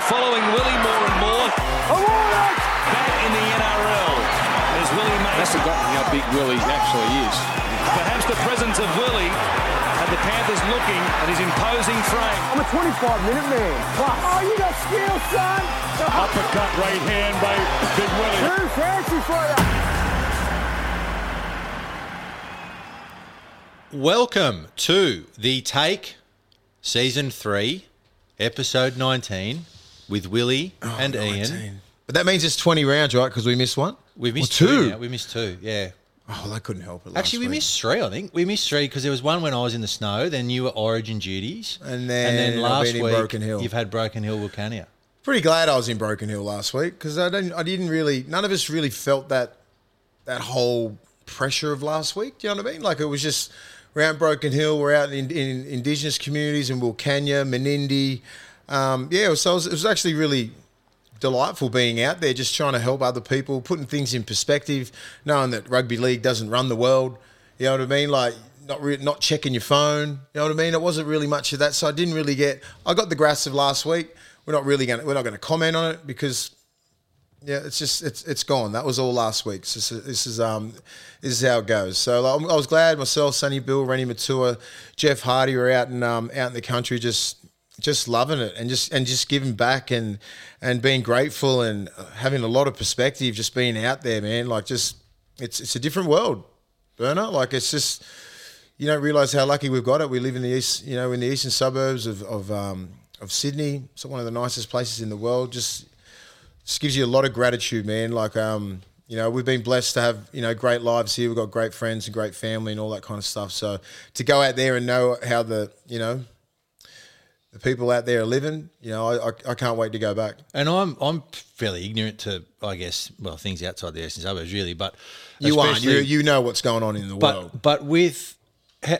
We're following Willie more and more. Back in the NRL as Willie I've makes forgotten how big Willie actually is. perhaps the presence of Willie had the Panthers looking at his imposing frame. I'm a 25 minute man. Oh, you got skill, son. Uppercut right hand by Big Willie. Too fancy for you. Welcome to the Take Season 3, Episode 19, with Willie oh, and Ian. But that means it's 20 rounds, right? Because we missed one? We missed Or two. two. now. We missed two, yeah. Oh, well, I couldn't help it. last Actually, we week. missed three, I think. We missed three because there was one when I was in the snow, then you were Origin duties. And then I've last been in week, Broken Hill. you've had Broken Hill Wilcannia. Pretty glad I was in Broken Hill last week because I didn't. I didn't really. None of us really felt that that whole pressure of last week. Do you know what I mean? Like it was just around Broken Hill. We're out in, in Indigenous communities in Wilcannia, Menindee. Um, yeah, so it was, it was actually really delightful being out there, just trying to help other people, putting things in perspective, knowing that rugby league doesn't run the world. You know what I mean? Like not re- not checking your phone. You know what I mean? It wasn't really much of that, so I didn't really get. I got the grass of last week. We're not really going. to We're not going to comment on it because yeah, it's just it's it's gone. That was all last week. So this is, this is um this is how it goes. So like, I was glad myself, Sonny Bill, Reni Maitua, Jeff Hardy were out and um out in the country just just loving it and just and just giving back and and being grateful and having a lot of perspective. Just being out there, man. Like just it's it's a different world, Burner. Like it's just you don't realize how lucky we've got it. We live in the east, you know, in the eastern suburbs of of um, of Sydney. It's one of the nicest places in the world. Just just gives you a lot of gratitude, man. Like, um, you know, we've been blessed to have, you know, great lives here. We've got great friends and great family and all that kind of stuff. So to go out there and know how the, you know, the people out there are living, you know, I, I, I can't wait to go back. And I'm I'm fairly ignorant to, I guess, well, things outside the eastern suburbs, really, but You aren't. You, you know what's going on in the world. But but with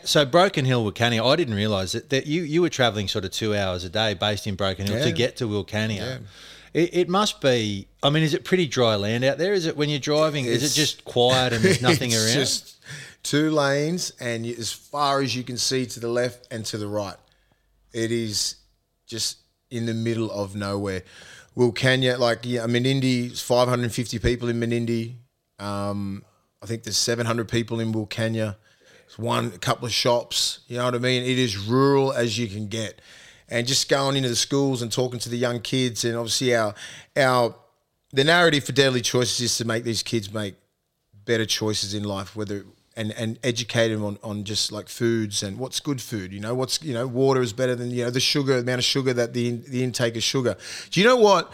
so Broken Hill Wilcannia, I didn't realise that, that you you were travelling sort of two hours a day based in Broken Hill to get to Wilcannia. It, it must be. I mean, is it pretty dry land out there? Is it when you're driving? is it just quiet and there's nothing it's around? just two lanes and you, as far as you can see to the left and to the right. It is just in the middle of nowhere. Wilcannia, like yeah, Menindee, it's 550 people in Menindee. Um, I think there's 700 people in Wilcannia. It's one, a couple of shops. You know what I mean? It is rural as you can get. And just going into the schools and talking to the young kids, and obviously our our the narrative for Deadly Choices is to make these kids make better choices in life, whether and and educate them on, on just like foods and what's good food. You know, what's you know, water is better than you know the sugar, the amount of sugar that the the intake of sugar. Do you know what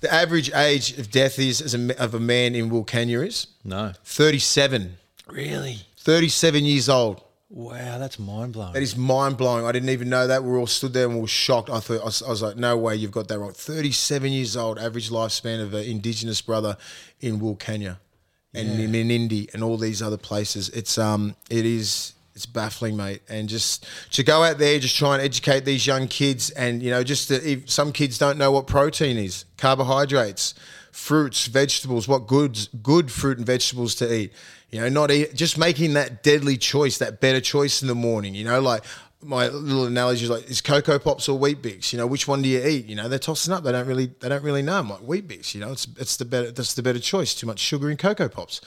the average age of death is as a, of a man in Wilcannia is? no, Thirty seven. really. 37 years old. Wow, that's mind blowing. That is mind blowing. I didn't even know that. We were all stood there and we were shocked. I thought I was, I was like, "No way, you've got that wrong." Thirty-seven years old, average lifespan of an Indigenous brother in Wilcannia, and in Menindee, and all these other places. It's um, it is it's baffling, mate. And just to go out there, just try and educate these young kids, and you know, just to, if some kids don't know what protein is, carbohydrates, fruits, vegetables, what goods, good fruit and vegetables to eat. You know, not eat, just making that deadly choice, that better choice in the morning. You know, like my little analogy is like, is Cocoa Pops or Weet-Bix? You know, which one do you eat? You know, they're tossing up. They don't really, they don't really know. I'm like Weet-Bix. You know, it's it's the better, that's the better choice. Too much sugar in Cocoa Pops.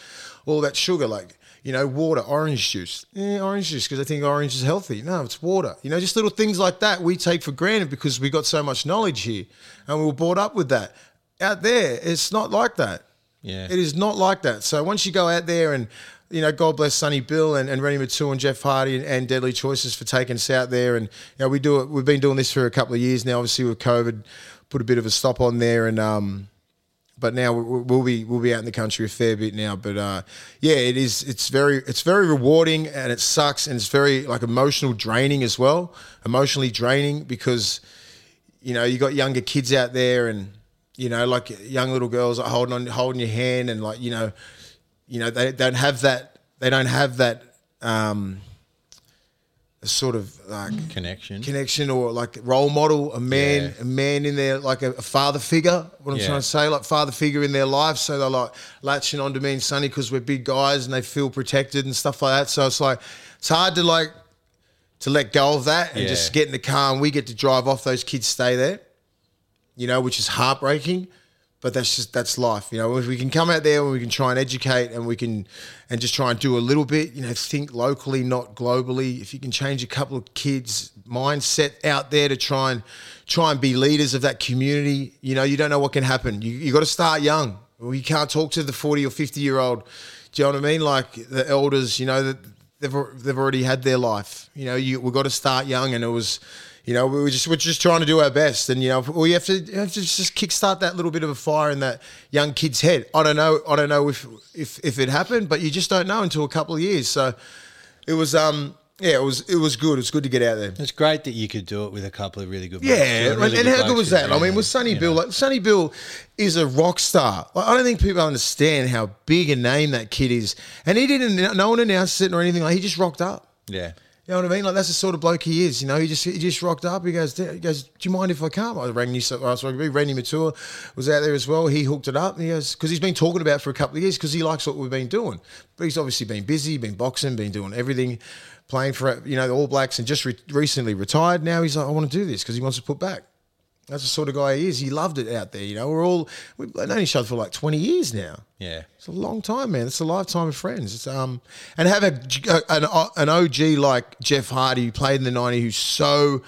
All that sugar, like you know, water, orange juice, eh, orange juice because I think orange is healthy. No, it's water. You know, just little things like that we take for granted because we got so much knowledge here, and we were brought up with that. Out there, it's not like that. Yeah. It is not like that. So once you go out there and, you know, God bless Sonny Bill and, and Reni Maitua and Jeff Hardy and, and Deadly Choices for taking us out there. And, you know, we do it, we've been doing this for a couple of years now, obviously with COVID, put a bit of a stop on there. And, um, but now we- we'll be we'll be out in the country a fair bit now. But uh, yeah, it is it's very it's very rewarding and it sucks and it's very like emotional draining as well, emotionally draining because you know you got younger kids out there and you know like young little girls are holding on holding your hand and like you know you know they don't have that they don't have that um, sort of like Connection. connection or like role model, a man, Yeah. a man in their like a, a father figure. What I'm Yeah. trying to say, like father figure in their life. So they're like latching onto me and Sonny because we're big guys and they feel protected and stuff like that. So it's like it's hard to like to let go of that and Yeah. just get in the car and we get to drive off. Those kids stay there. you know, which is heartbreaking. But that's just that's life, you know. If we can come out there and we can try and educate and we can and just try and do a little bit, you know, think locally, not globally. If you can change a couple of kids' mindset out there to try and try and be leaders of that community, you know, you don't know what can happen. You you got to start young. You can't talk to the forty or fifty year old. Do you know what I mean? Like the elders, you know that they've they've already had their life. You know, you we've got to start young, and it was you know, we were just we're just trying to do our best, and you know, we have to, you have to just kickstart that little bit of a fire in that young kid's head. I don't know, I don't know if if if it happened, but you just don't know until a couple of years. So it was, um, yeah, it was it was good. It was good to get out there. It's great that you could do it with a couple of really good. Yeah. Really and, and how good was that? I mean, with Sonny Bill know. like Sonny Bill is a rock star. Like, I don't think people understand how big a name that kid is, and he didn't. No one announced it or anything. Like he just rocked up. Yeah. You know what I mean? Like that's the sort of bloke he is. You know, he just he just rocked up. He goes, he goes, do you mind if I come? I rang New South Wales Rugby. Randy Maitua was out there as well. He hooked it up. He goes because he's been talking about for a couple of years because he likes what we've been doing. But he's obviously been busy, been boxing, been doing everything, playing for you know the All Blacks, and just re- recently retired. Now he's like, I want to do this because he wants to put back. That's the sort of guy he is. He loved it out there. You know, we're all we've known each other for like twenty years now. Yeah. It's a long time, man. It's a lifetime of friends. It's um and have a, an an OG like Jeff Hardy who played in the '90s, who's so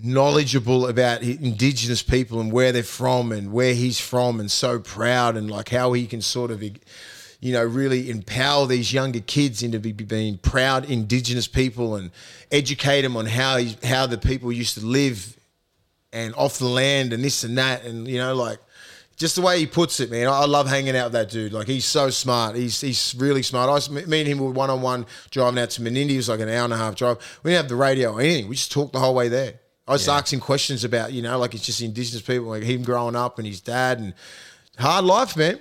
knowledgeable about Indigenous people and where they're from and where he's from, and so proud and like how he can sort of, you know, really empower these younger kids into be, being proud Indigenous people and educate them on how how the people used to live and off the land and this and that and you know like just the way he puts it, man. I love hanging out with that dude. Like he's so smart. He's he's really smart. I was, me and him were one on one driving out to Menindee. It was like an hour and a half drive. We didn't have the radio or anything. We just talked the whole way there. I was asking questions about you know like it's just Indigenous people, like him growing up and his dad and hard life, man.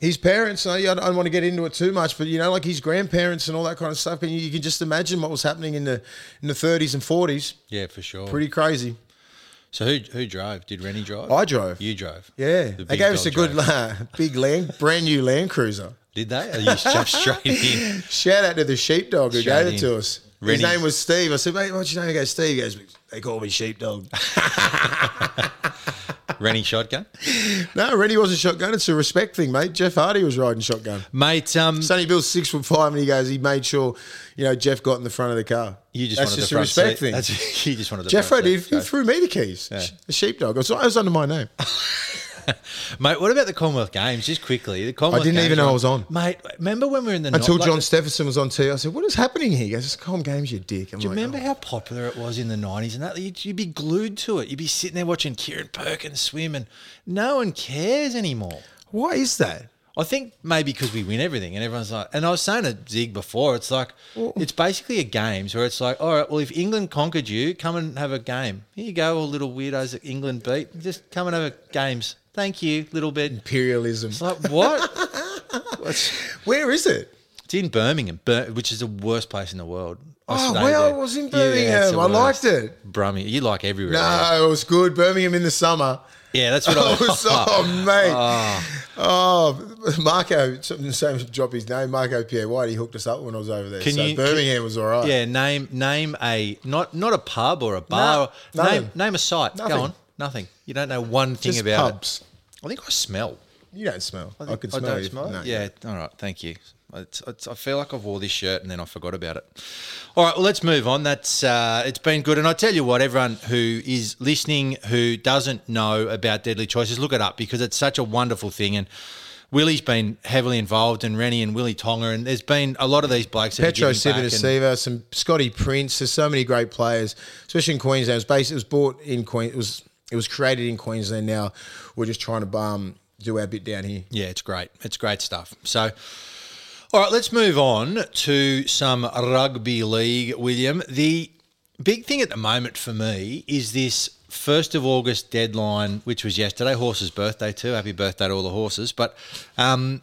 His parents, I don't want to get into it too much, but you know, like his grandparents and all that kind of stuff. And you, you can just imagine what was happening in the in the 30s and 40s. Yeah, for sure. Pretty crazy. So who who drove? Did Rennie drive? I drove. You drove. Yeah, The they gave us a good uh, big land, brand new Land Cruiser. Did they? Or you jumped straight in? Shout out to the sheepdog who Straight gave it in. to us. His name was Steve. I said, mate, what's your name? He goes, Steve. He goes, they call me sheepdog. Rennie shotgun, no, Rennie wasn't shotgun. It's a respect thing, mate. Jeff Hardy was riding shotgun. mate. Um, Sonny Bill's six foot five, and he goes, he made sure, you know, Jeff got in the front of the car. you just That's wanted just the a front respect seat. thing. That's, you just wanted the Jeff front did. seat. He threw me the keys. The sheepdog. It was, it was under my name. Mate, what about the Commonwealth Games? Just quickly, the Commonwealth. I didn't Games even know I was on. Mate, remember when we were in the Until John Stephenson was on TV, I said, "What is happening here?" He goes, "It's Com Games, you dick." I'm Do you like, remember "Oh." how popular it was in the nineties and that you'd, you'd be glued to it? You'd be sitting there watching Kieren Perkins swim, and no one cares anymore. Why is that? I think maybe because we win everything, and everyone's like, and I was saying to Zig before, it's like it's basically a games where it's like, all right, well, if England conquered you, come and have a game. Here you go, all little weirdos that England beat. Just come and have a games. Thank you, little bit. Imperialism. It's like what? Where is it? it's in Birmingham, Bir- which is the worst place in the world. Oh, I Oh, stayed well, there. it was in Birmingham. I liked it. Brummie, you like everywhere. No, there. it was good. Birmingham in the summer. Yeah, that's what I Oh, was. oh mate. Ah. Oh, Marco, something same drop his name. Marco Pierre White. He hooked us up when I was over there. Can so you- Birmingham was all right. Yeah, name name a not not a pub or a bar. No, name name a site. Nothing. Go on. Nothing. You don't know one thing Just about pubs. it. I think I smell. You don't smell. I, think- can I smell don't you. smell? No, yeah. All right. Thank you. It's, it's, I feel like I've wore this shirt and then I forgot about it. All right. Well, let's move on. That's uh, it's been good. And I tell you what, everyone who is listening who doesn't know about Deadly Choices, look it up because it's such a wonderful thing. And Willie's been heavily involved, and Rennie and Willie Tonga, and there's been a lot of these blokes. that are Petero giving back some Scotty Prince. There's so many great players, especially in Queensland. It was based, it was bought in Queen. It was it was created in Queensland. Now we're just trying to um, do our bit down here. Yeah, it's great. It's great stuff. So, all right, let's move on to some rugby league, William. The big thing at the moment for me is this 1st of August deadline, which was yesterday, horse's birthday too. Happy birthday to all the horses. But um,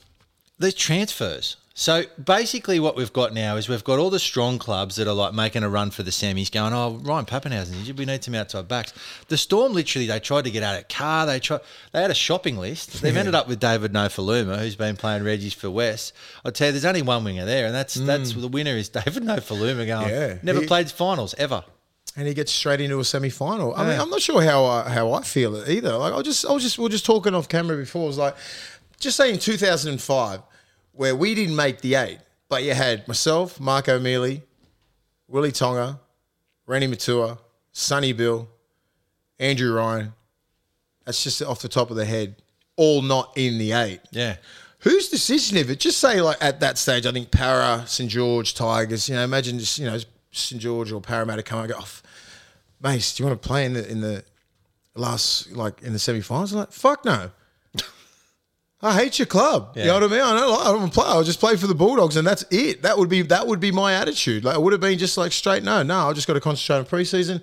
the transfers. So basically, what we've got now is we've got all the strong clubs that are like making a run for the semis, going, "Oh, Ryan Papenhuyzen, we need some outside backs." The Storm literally they tried to get out of car. They tried. They had a shopping list. They've ended up with David Nofoaluma, who's been playing Reggie's for West. I'll tell you, there's only one winger there, and that's that's mm. the winner is David Nofoaluma. Going, Yeah. never He- played finals ever. and he gets straight into a semi final. I mean, I'm not sure how I, how I feel it either. Like I just I was just we are just talking off camera before. It was like just say in 2005 where we didn't make the eight, but you had myself, Mark O'Meley, Willie Tonga, Reni Maitua, Sonny Bill, Andrew Ryan. That's just off the top of the head. All not in the eight. Yeah. Whose decision is it? Just say like at that stage, I think Para, St George, Tigers. You know, imagine just you know St George or Parramatta come and go, oh, Mace, do you want to play in the in the last like in the semi-finals? I'm like, fuck no. I hate your club. Yeah. You know what I mean? I don't, I don't play. I'll just play for the Bulldogs, and that's it. That would be that would be my attitude. Like it would have been just like straight no, no. I just got to concentrate on preseason.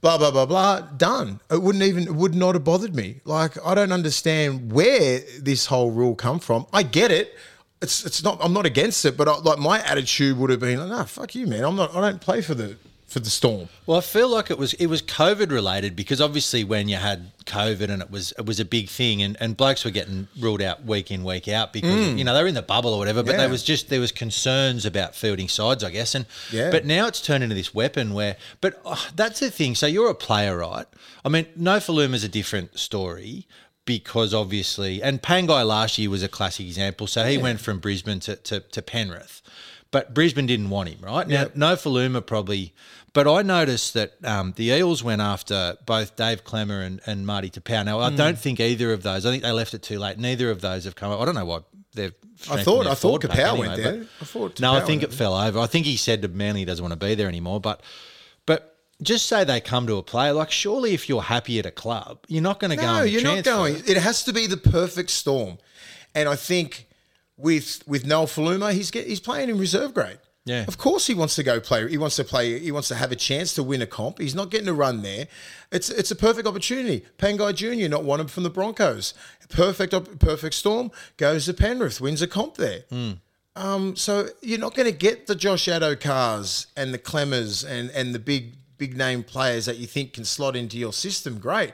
Blah blah blah blah. Done. It wouldn't even it would not have bothered me. Like I don't understand where this whole rule come from. I get it. It's it's not. I'm not against it, but I, like my attitude would have been, like, no, fuck you, man. I'm not. I don't play for the for the Storm. Well, I feel like it was it was COVID related because obviously when you had COVID and it was it was a big thing and, and blokes were getting ruled out week in week out because you know they were in the bubble or whatever, but Mm. Yeah. there was just there was concerns about fielding sides, I guess, and Yeah. but now it's turned into this weapon where. But oh, that's the thing. So you're a player, right? I mean, Nofoaluma is a different story. Because obviously, and Pangai last year was a classic example. So he went from Brisbane to, to, to Penrith, but Brisbane didn't want him, right? Now, Yep. Nofoaluma probably, but I noticed that um, the Eels went after both Dave Klemmer and, and Marty Taupau. Now, I Hmm. don't think either of those, I think they left it too late. Neither of those have come up. I don't know why they've. I thought I thought Kapow went there. I thought no, I think it fell over. I think he said to Manly he doesn't want to be there anymore. But, but just say they come to a player. Like, surely if you're happy at a club, you're not going to go. No, you're not going. It has to be the perfect storm, and I think with with Nofoaluma, he's get, he's playing in reserve grade. Yeah. of course he wants to go play. He wants to play. He wants to have a chance to win a comp. He's not getting a run there. It's it's a perfect opportunity. Pangai Junior not wanted from the Broncos. Perfect perfect storm goes to Penrith, wins a comp there. Um, so you're not going to get the Josh Addo-Carrs and the Klemmers and and the big big name players that you think can slot into your system. Great.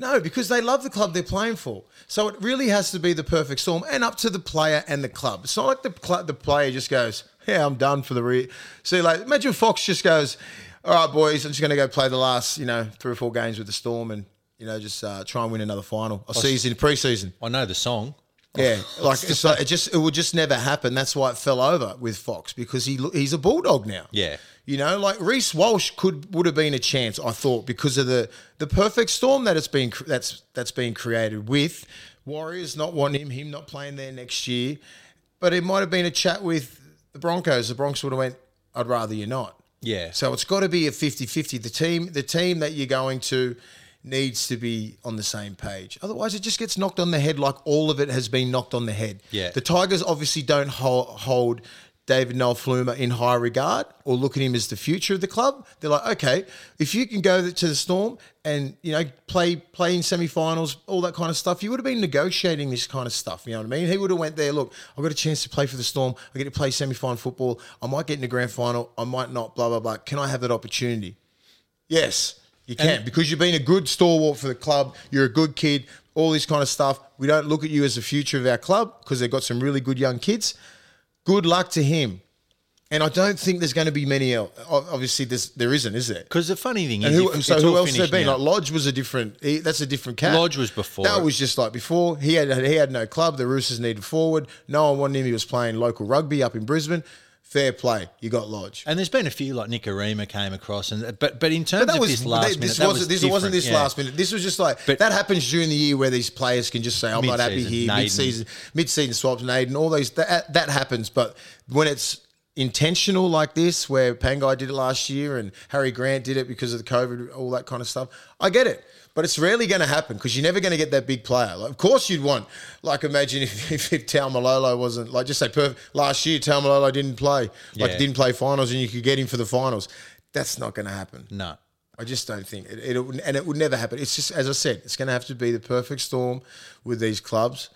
No, because they love the club they're playing for. So it really has to be the perfect storm and up to the player and the club. It's not like the cl- the player just goes, "Yeah, I'm done for the re." See, like imagine Fox just goes, "All right, boys, I'm just going to go play the last, you know, three or four games with the Storm and you know just uh, try and win another final. You in preseason." I know the song. Yeah, like it's like it just it would just never happen. That's why it fell over with Fox because he he's a bulldog now. Yeah. you know, like Reece Walsh could would have been a chance. I thought because of the the perfect storm that it's been that's that's been created with Warriors not wanting him, him not playing there next year. But it might have been a chat with the Broncos. The Broncos would have went, "I'd rather you not." Yeah. So it's got to be a 50-50. The team the team that you're going to needs to be on the same page. Otherwise it just gets knocked on the head like all of it has been knocked on the head. Yeah. The Tigers obviously don't hold, hold David Nofoaluma in high regard or look at him as the future of the club. They're like, okay, if you can go to the Storm and you know play play in semi-finals, all that kind of stuff, you would have been negotiating this kind of stuff. You know what I mean? He would have went there. Look, I've got a chance to play for the Storm. I get to play semi-final football. I might get in the grand final. I might not. Blah blah blah. Can I have that opportunity? Yes, you can because you've been a good stalwart for the club. You're a good kid. All this kind of stuff. We don't look at you as the future of our club because they've got some really good young kids. Good luck to him. And I don't think there's going to be many else. Obviously, there's, there isn't, is there? Because the funny thing And is, who, so who else there been? now. Like Lodge was a different. He, that's a different cat. Lodge was before That was just like before. He had he had no club. The Roosters needed forward. No one wanted him. He was playing local rugby up in Brisbane. Fair play. You got Lodge. And there's been a few like Nick Arima came across, and but but in terms But that of was this last this minute, wasn't that was this wasn't this yeah. last minute. This was just like But- that happens during the year where these players can just say, "I'm not happy here." Mid season, mid season swaps, Naden, all those that that happens. But when it's intentional like this, where Pangai did it last year and Harry Grant did it because of the COVID, all that kind of stuff, I get it. But it's rarely going to happen because you're never going to get that big player. Like, of course, you'd want. Like, imagine if if, if Taumalolo wasn't like just say perfect last year. Taumalolo didn't play, like Yeah. didn't play finals, and you could get him for the finals. That's not going to happen. No. I just don't think it, it, and it would never happen. It's just as I said, it's going to have to be the perfect storm with these clubs,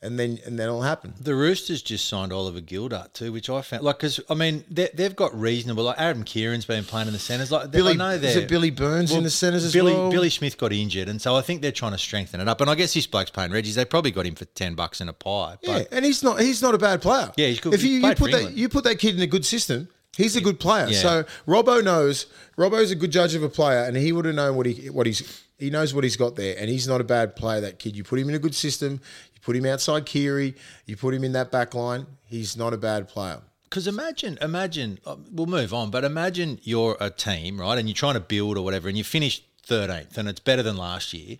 and then and then it'll happen. The Roosters just signed Oliver Gildart too, which I found like because I mean they, they've got reasonable. Like Adam Keighran's been playing in the centres. Like Billy, I know is they're it Billy Burns in the centres as Billy, well? Billy Smith got injured, and so I think they're trying to strengthen it up. And I guess this bloke's playing Reggie's. They probably got him for ten bucks in a pie. yeah, and he's not he's not a bad player. Yeah, he's good. If you, you put that you put that kid in a good system, He's a good player. Yeah. So Robbo knows. Robbo's a good judge of a player, and he would have known what he what he's he knows what he's got there, and he's not a bad player. That kid. You put him in a good system. You put him outside Kiri. You put him in that back line. He's not a bad player. Because imagine, imagine, uh, we'll move on, but imagine you're a team, right, and you're trying to build or whatever, and you finish 13th, and it's better than last year,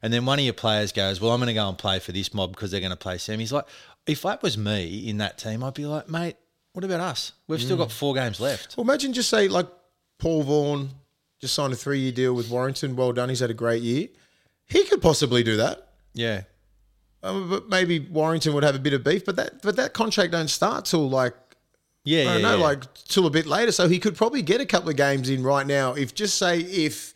and then one of your players goes, "Well, I'm going to go and play for this mob because they're going to play semis." Like, if that was me in that team, I'd be like, "Mate, what about us? We've still got four games left." Well, imagine just say like Paul Vaughan just signed a three year deal with Warrington. Well done. He's had a great year. He could possibly do that. Yeah, Um, but maybe Warrington would have a bit of beef, but that but that contract don't start till like yeah, I don't know, yeah. like till a bit later. So he could probably get a couple of games in right now. If just say if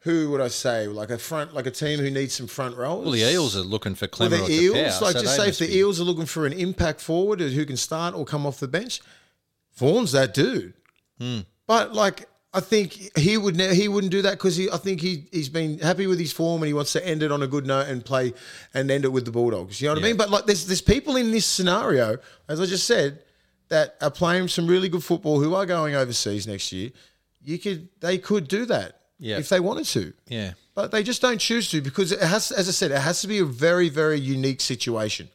who would I say like a front like a team who needs some front rows. well, the Eels are looking for Well, Klemmer the or Eels, Taupau, like so just say if the be- Eels are looking for an impact forward who can start or come off the bench, Vaughan's that dude. Hmm. But like, I think he would ne- he wouldn't do that because I think he he's been happy with his form and he wants to end it on a good note and play and end it with the Bulldogs. You know what I mean? But like, there's there's people in this scenario, as I just said, that are playing some really good football who are going overseas next year. You could they could do that Yeah. if they wanted to. yeah. But they just don't choose to because it has, as I said, it has to be a very, very unique situation.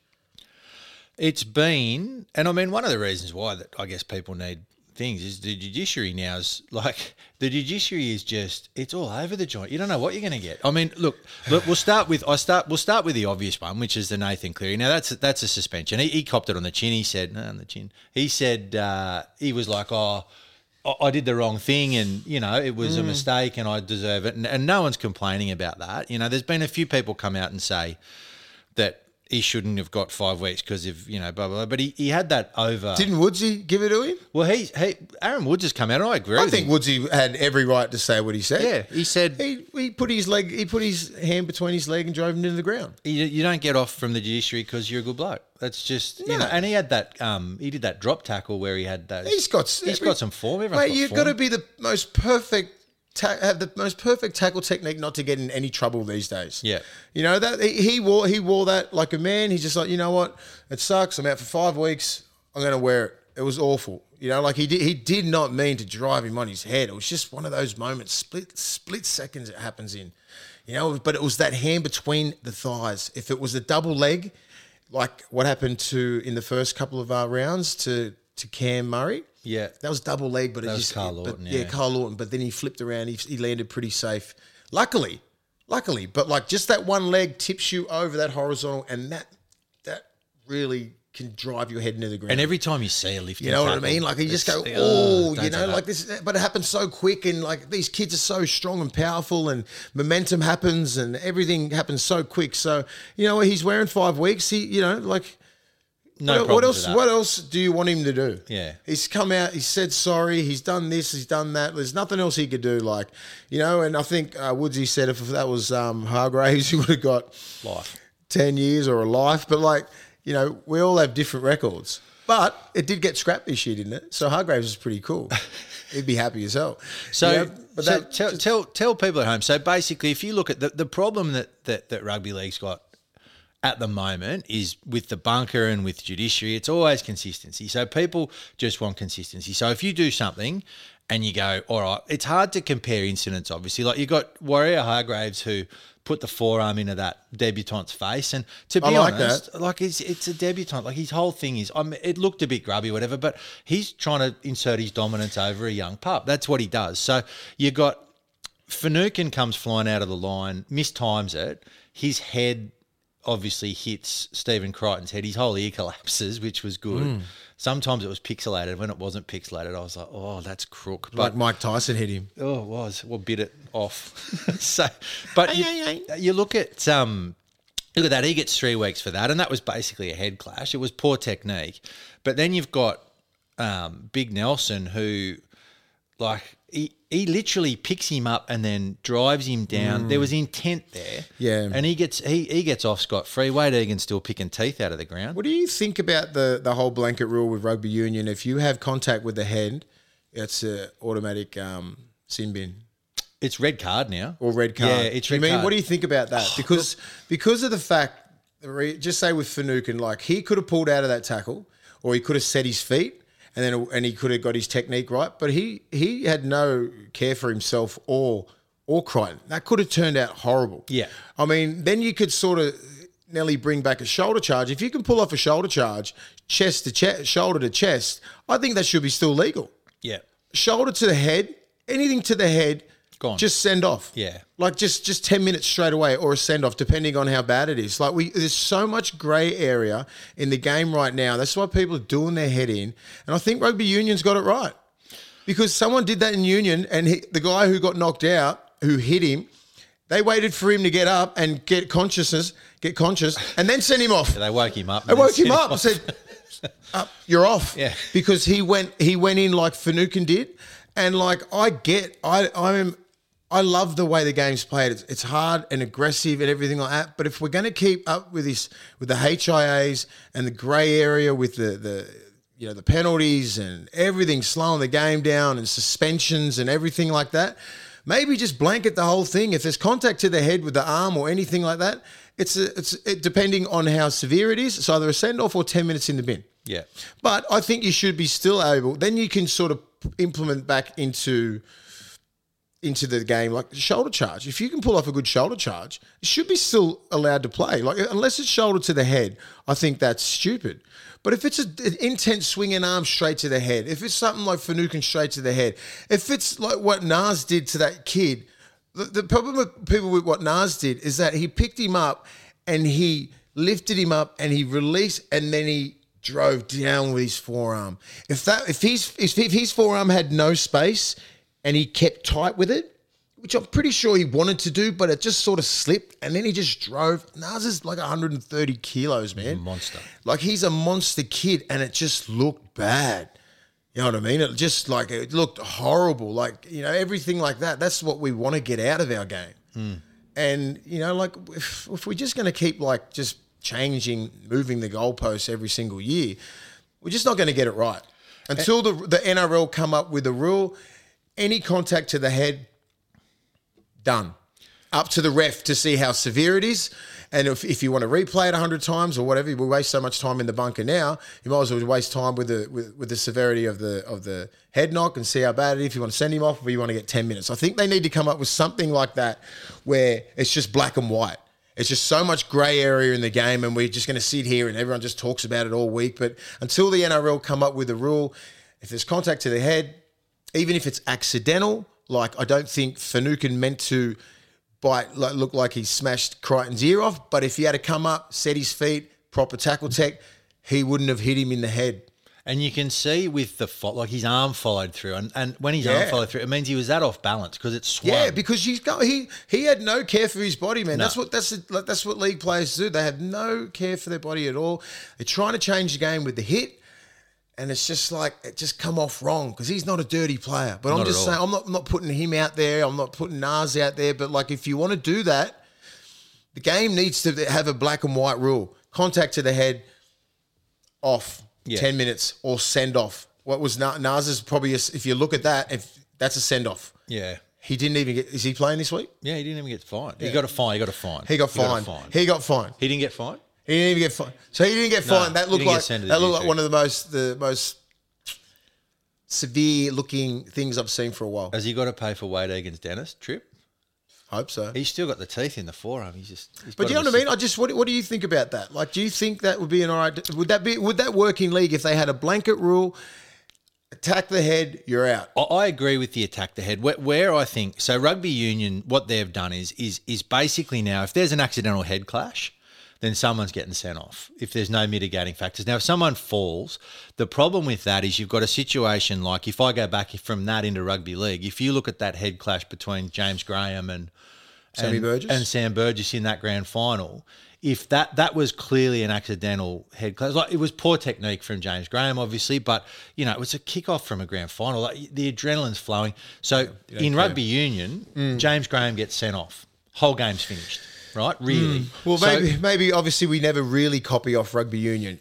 It's been, and I mean, one of the reasons why that I guess people need things is the judiciary now is like the judiciary is just it's all over the joint. You don't know what you're going to get. I mean, look, look, we'll start with I start we'll start with the obvious one, which is the Nathan Cleary. Now that's that's a suspension. He, he copped it on the chin. He said no on the chin. He said uh, he was like, oh. I- I did the wrong thing, and you know it was a mistake, and I deserve it, and, and no one's complaining about that. You know, there's been a few people come out and say that he shouldn't have got five weeks because of you know blah blah. blah. But he, he had that over. Didn't Woodsy give it to him? well, he he Aaron Woods has come out, and I agree. I with think him. Woodsy had every right to say what he said. Yeah, he said He, he put his leg, he put his hand between his leg and drove him into the ground. you, you don't get off from the judiciary because you're a good bloke. That's just you No. know. And he had that um he did that drop tackle where he had those. He's got, he's got some form. Everyone's Mate, got you've form. got to be the most perfect. Ta- have the most perfect tackle technique not to get in any trouble these days. Yeah. you know that he, wore he wore that like a man. He's just like you know what, it sucks. I'm out for five weeks. I'm going to wear it. It was awful. You know, like he did. He did not mean to drive him on his head. It was just one of those moments, split split seconds it happens in. You know, but it was that hand between the thighs. If it was a double leg, like what happened to in the first couple of our rounds to to Cam Murray. Yeah. that was double leg, but it was just Carl but- yeah. yeah. Carl Lawton. But then he flipped around. He, he landed pretty safe. Luckily, luckily, but like just that one leg tips you over that horizontal, and that that really can drive your head into the ground. and every time you see a lift, You know what I mean? Like you just go, oh, you know, like this. But it happens so quick, and like these kids are so strong and powerful, and momentum happens, and everything happens so quick. So you know, he's wearing five weeks. He, you know, like no what, what else? What else do you want him to do? Yeah. he's come out. He said sorry. He's done this. He's done that. There's nothing else he could do. Like you know, and I think uh, Woodsy said if that was um, Hargraves, he would have got life. 10 years or a life. But like, you know, we all have different records. But it did get scrapped this year, didn't it? So Hargraves is pretty cool. He'd be happy as hell. So, You know, but so that, tell, tell tell people at home. So basically, if you look at the, the problem that, that that rugby league's got at the moment is with the bunker and with judiciary, it's always consistency. So people just want consistency. So if you do something and you go, all right, it's hard to compare incidents. Obviously, like you got Warrior Hargraves who put the forearm into that debutante's face, and to be I like honest, like it's it's a debutant. Like his whole thing is, I mean, it looked a bit grubby, whatever, but he's trying to insert his dominance over a young pup. That's what he does. So you got Finucane comes flying out of the line, mistimes it. His head obviously hits Stephen Crichton's head. His whole ear collapses, which was good. Hmm. Sometimes it was pixelated. When it wasn't pixelated, I was like, "Oh, that's crook." But like Mike Tyson hit him. Oh, it was. Well, bit it off. so, but you, you look at um, look at that. He gets three weeks for that, and that was basically a head clash. It was poor technique. But then you've got um, Big Nelson, who, like, he he literally picks him up and then drives him down. There was intent there. Yeah. and he gets he he gets off scot free. Wade Egan's still picking teeth out of the ground. What do you think about the, the whole blanket rule with rugby union? If you have contact with the head, it's an automatic um, sin bin It's red card now. or red card. Yeah, it's red. You mean, card. what do you think about that? Because because of the fact, just say with Finucane, like he could have pulled out of that tackle, or he could have set his feet, and then and he could have got his technique right. But he he had no care for himself or or Crichton. That could have turned out horrible. Yeah. I mean, then you could sort of Nelly bring back a shoulder charge. If you can pull off a shoulder charge, chest to chest, shoulder to chest, I think that should be still legal. Yeah. Shoulder to the head, anything to the head, Gone. just send off. Yeah. Like just just 10 minutes straight away or a send off depending on how bad it is. Like we there's so much grey area in the game right now. That's why people are doing their head in. And I think rugby union's got it right. Because someone did that in union and he, the guy who got knocked out who hit him they waited for him to get up and get consciousness, get conscious, and then send him off. They woke him up. They woke him up and said, "Up, uh, "You're off." Yeah. because he went he went in like Finucane did, and like I get I I'm I love the way the game's played. It's, it's hard and aggressive and everything like that. But if we're going to keep up with this with the HIAs and the grey area with the the you know the penalties and everything slowing the game down and suspensions and everything like that. Maybe just blanket the whole thing. If there's contact to the head with the arm or anything like that, it's a, it's it, depending on how severe it is. It's either a send off or ten minutes in the bin. Yeah. But I think you should be still able. Then you can sort of implement back into into the game like shoulder charge. If you can pull off a good shoulder charge, it should be still allowed to play. Like unless it's shoulder to the head, I think that's stupid. But if it's a- an intense swinging arm straight to the head, if it's something like Finucane straight to the head, if it's like what Nas did to that kid, the, the problem with people with what Nas did is that he picked him up and he lifted him up and he released and then he drove down with his forearm. If that if his if, if his forearm had no space and he kept tight with it, which I'm pretty sure he wanted to do, but it just sort of slipped and then he just drove. Nas is like 130 kilos, man. monster. Like he's a monster kid and it just looked bad. You know what I mean? It just like it looked horrible. Like, you know, everything like that. That's what we want to get out of our game. Hmm. And, you know, like if, if we're just going to keep like just changing, moving the goalposts every single year, we're just not going to get it right. Until the, the NRL come up with a rule, any contact to the head, done. Up to the ref to see how severe it is. And if, if you want to replay it 100 times or whatever, we waste so much time in the bunker now, you might as well waste time with the with, with the severity of the of the head knock and see how bad it is. If you want to send him off or you want to get 10 minutes. I think they need to come up with something like that where it's just black and white. It's just so much grey area in the game, and we're just going to sit here and everyone just talks about it all week. But until the NRL come up with a rule, if there's contact to the head, even if it's accidental, like I don't think Finucane meant to bite, like, look like he smashed Crichton's ear off. But if he had to come up, set his feet, proper tackle tech, he wouldn't have hit him in the head. And you can see with the fo- like his arm followed through, and, and when his arm followed through, it means he was that off balance because it swung. Yeah, because he's got he he had no care for his body, man. No. That's what that's like, that's what league players do. They have no care for their body at all. They're trying to change the game with the hit, and it's just like it just come off wrong because he's not a dirty player. But I'm just saying, I'm not I'm not putting him out there. I'm not putting Nas out there. But like, if you want to do that, the game needs to have a black and white rule: contact to the head, off, Yeah. ten minutes, or send off. What was Na- Nas's probably? A, if you look at that, if that's a send off. yeah, He didn't even get. Is he playing this week? yeah. He didn't even get fined. He got a fine. He got a fine. He got fined. He got fined. He didn't get fined. He didn't even get fined. So he didn't get No, fined. that he looked didn't get like sent to that the looked like district. one of the most the most severe looking things I've seen for a while. Has he got to pay for Wade Egan's dentist trip? Hope so. He's still got the teeth in the forearm. He's just. he's But got you know what I mean? I just what, what do you think about that? Like, do you think that would be an alright? Would that be would that work in league if they had a blanket rule? Attack the head, you're out. I- I agree with the attack the head. Where, where I think so, rugby union, what they've done is is is basically now if there's an accidental head clash, then someone's getting sent off. If there's no mitigating factors, now if someone falls, the problem with that is you've got a situation like if I go back from that into rugby league, if you look at that head clash between James Graham and Sammy and, Burgess? and Sam Burgess in that grand final. If that that was clearly an accidental head clash, like it was poor technique from James Graham, obviously, but you know it was a kickoff from a grand final. Like the adrenaline's flowing. So in rugby union, Mm. James Graham gets sent off. Whole game's finished. Right? Really? Mm. Well, So- maybe maybe obviously we never really copy off rugby union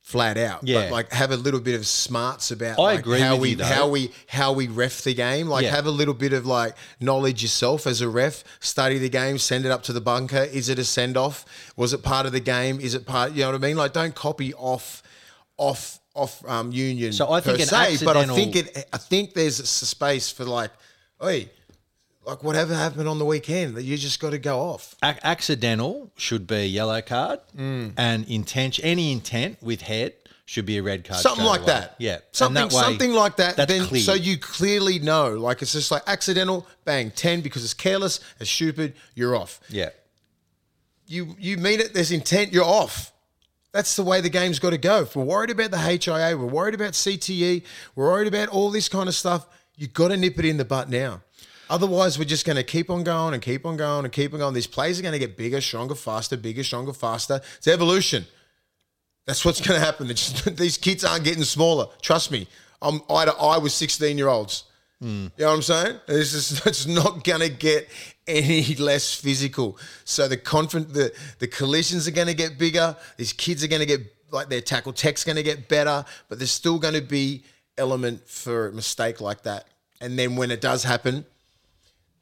flat out. Yeah. But like have a little bit of smarts about I like, agree how we you, how we how we ref the game. Like Yeah. have a little bit of like knowledge yourself as a ref. Study the game. Send it up to the bunker. Is it a send off? Was it part of the game? Is it part? You know what I mean? Like don't copy off off off um, union. So I think per se, but I think it. I think there's a space for like, hey, like whatever happened on the weekend, that you just got to go off. Ac- accidental should be a yellow card, Mm. and intent any intent with head should be a red card. something like away. that. Yeah, something that way, something like that. That's then clear. so you clearly know, like it's just like accidental, bang, ten because it's careless, it's stupid, you're off. yeah. You you mean it, there's intent, you're off. That's the way the game's got to go. If we're worried about the HIA, we're worried about CTE, we're worried about all this kind of stuff. you've got to nip it in the butt now. Otherwise, we're just going to keep on going and keep on going and keep on going. These plays are going to get bigger, stronger, faster, bigger, stronger, faster. It's evolution. That's what's going to happen. Just, these kids aren't getting smaller. Trust me. I'm eye to eye with 16 year olds. Hmm. You know what I'm saying? It's just it's not going to get any less physical. So the confident the the collisions are going to get bigger. These kids are going to get like their tackle tech's going to get better, but there's still going to be element for a mistake like that. And then when it does happen,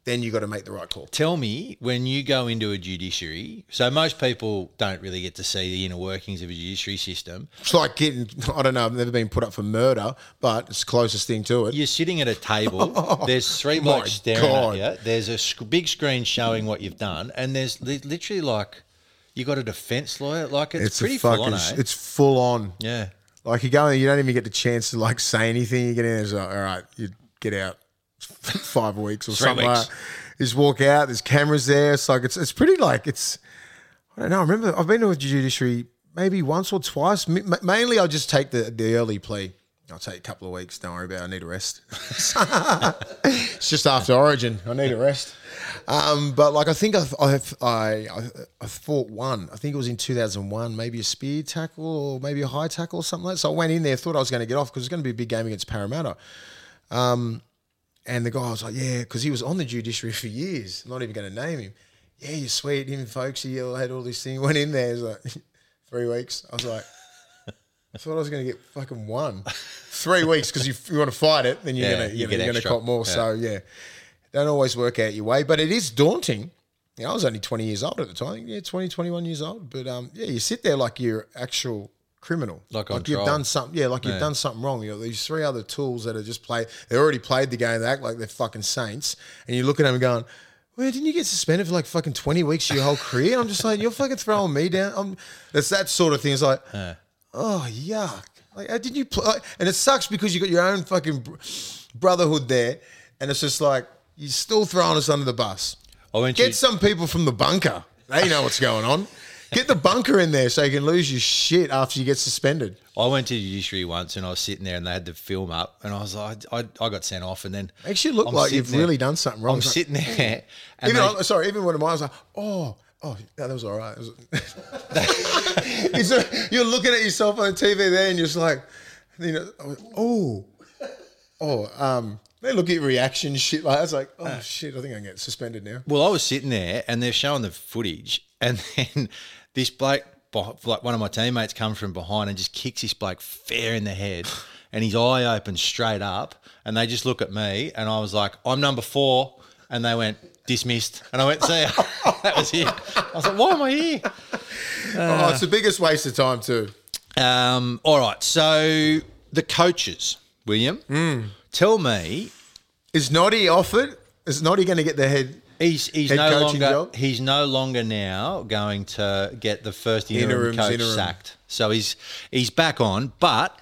then you've got to make the right call. Tell me when you go into a judiciary. So most people don't really get to see the inner workings of a judiciary system. It's like getting I don't know. I've never been put up for murder, but it's the closest thing to it. You're sitting at a table. There's three blokes staring God. at you. There's a sc- big screen showing what you've done, and there's li- literally like you got a defense lawyer. Like it's, a pretty full on. Eh? It's full on. yeah. Like you go in, you don't even get the chance to like say anything. You get in it's like, all right, you get out five weeks or Three something. weeks. Just walk out. There's cameras there. It's like it's it's pretty like it's. I don't know. I remember I've been to a judiciary maybe once or twice. M- mainly, I'll just take the the early plea. I'll take a couple of weeks. Don't worry about. it. I need a rest. it's just after Origin. I need a rest. Um, but like I think I I I I, I fought one. I think it was in 2001, maybe a spear tackle or maybe a high tackle or something like that. So I went in there, thought I was going to get off because it was going to be a big game against Parramatta. Um, and the guy was like, "Yeah," because he was on the judiciary for years. I'm not even going to name him. Yeah, you're sweet. Him folks, he had all this thing. Went in there, it like three weeks. I was like, I thought I was going to get fucking one. Three weeks because if you want to fight it, then you're Yeah, going to you you're, going to cop more. Yeah. So yeah, don't always work out your way, but it is daunting. You know, I was only 20 years old at the time. Yeah, 20, 21 years old. But um, yeah, you sit there like you're actual criminal. Like on you've trial. done something. Yeah, like you've Yeah. done something wrong. You know, these three other tools that are just played. They already played the game. They act like they're fucking saints. And you look at them going, well, didn't you get suspended for like fucking 20 weeks of your whole career? I'm just like, you're fucking throwing me down. I'm, it's that sort of thing. It's like, oh, yuck. Like, uh, did you play? And it sucks because you got your own fucking brotherhood there. And it's just like, you're still throwing us under the bus. I went Get some people from the bunker. They know what's going on. Get the bunker in there so you can lose your shit after you get suspended. I went to the judiciary once and I was sitting there and they had the film up and I was like, I, I got sent off and then Makes you look I'm like you've there- really done something wrong. I'm It's like- sitting there and even they- I- sorry, even one of mine was like, oh, oh, that was all right. It was- It's a- you're looking at yourself on the TV there, and you're just like, you know, oh, oh, um, they look at your reaction, shit like. It's like, oh shit, I think I can get suspended now. Well, I was sitting there and they're showing the footage, and then this bloke, like one of my teammates, comes from behind and just kicks this bloke fair in the head, and his eye opens straight up, and they just look at me, and I was like, "I'm number four. and they went dismissed, and I went, "See, ya." that was it." I was like, "Why am I here?" oh, it's the biggest waste of time too. Um, all right, so the coaches, William, Hmm. tell me Is Noddy offered? Is Noddy going to get the head? He's he's no longer job? he's no longer now going to get the first interim Interims, coach interim. sacked. So he's he's back on. But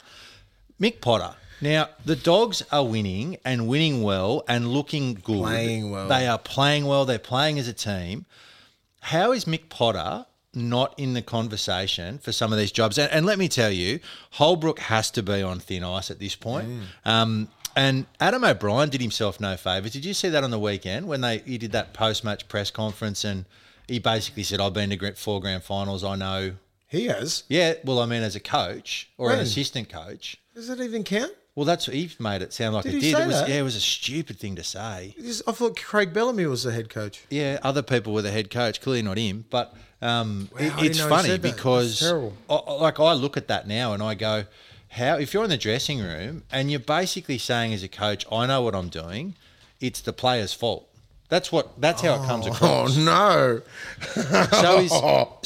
Mick Potter. Now the dogs are winning and winning well and looking good. Playing well. They are playing well. They're playing as a team. How is Mick Potter not in the conversation for some of these jobs? And, and let me tell you, Holbrook has to be on thin ice at this point. Mm. Um, and Adam O'Brien did himself no favours. Did you see that on the weekend when they he did that post match press conference and he basically said, "I've been to four grand finals. I know." He has. Yeah, well, I mean, as a coach or an assistant coach. Does that even count? Well, that's what he made it sound like Did it he did. It was, yeah, it was a stupid thing to say. I thought Craig Bellamy was the head coach. Yeah, other people were the head coach, clearly not him. But um, Wow, it, it's funny because, That's terrible. I- I- like, I look at that now and I go, "How? If you're in the dressing room and you're basically saying as a coach, I know what I'm doing, it's the player's fault." That's what. That's how it comes Oh across. no! So is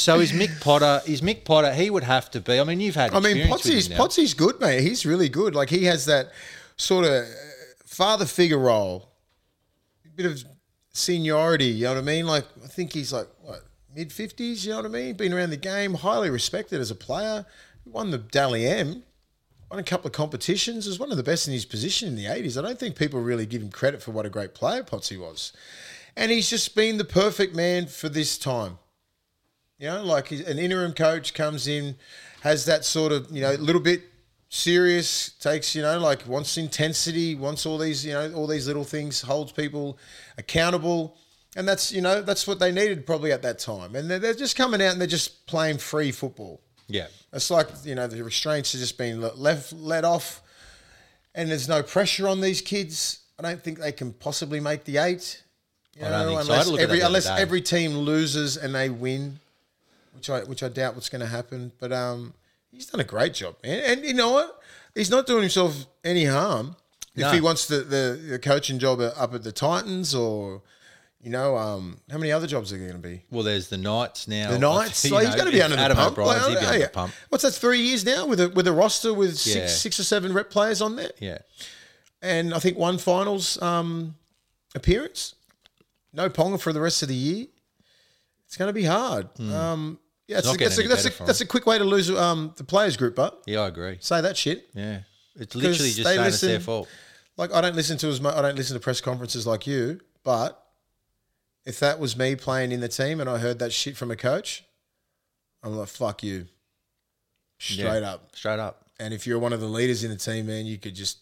so is Mick Potter? Is Mick Potter? He would have to be. I mean, you've had. I mean, Potsy's. Potsy's good, mate. He's really good. Like he has that sort of father figure role, a bit of seniority. You know what I mean? Like I think he's like what mid fifties. You know what I mean? Been around the game, highly respected as a player. Won the Dally M. Won a couple of competitions. Was one of the best in his position in the eighties. I don't think people really give him credit for what a great player Potsy was, and he's just been the perfect man for this time. You know, like an interim coach comes in, has that sort of, you know, little bit serious, takes, you know, like wants intensity, wants all these, you know, all these little things, holds people accountable. And that's, you know, that's what they needed probably at that time. And they're, they're just coming out and they're just playing free football. Yeah. It's like, you know, the restraints are just being left, let off. And there's no pressure on these kids. I don't think they can possibly make the eight. You I so. Unless to every that the other unless every team loses and they win, which I which I doubt what's going to happen. But um, he's done a great job, man. And you know what? He's not doing himself any harm if he wants the, the the coaching job up at the Titans or. You know, um, how many other jobs are there going to be? Well, there's the Knights now. The Knights, like, he's going to be under Adam the pump. Like, he'd be under the pump. What's that? Three years now with a with a roster with six Yeah. six or seven rep players on there, Yeah. and I think one finals um, appearance. No Ponga for the rest of the year. It's going to be hard. Um, yeah, it's Hmm. not a, getting that's, a, any that's, better a, for that's a quick way to lose um, the players group. But Yeah, I agree. say that shit. Yeah. It's literally just they saying it's their listen- fault. Like I don't listen to as much. I don't listen to press conferences like you. But if that was me playing in the team and I heard that shit from a coach, I'm like, fuck you. Straight Yeah. up. Straight up. And if you're one of the leaders in the team, man, you could just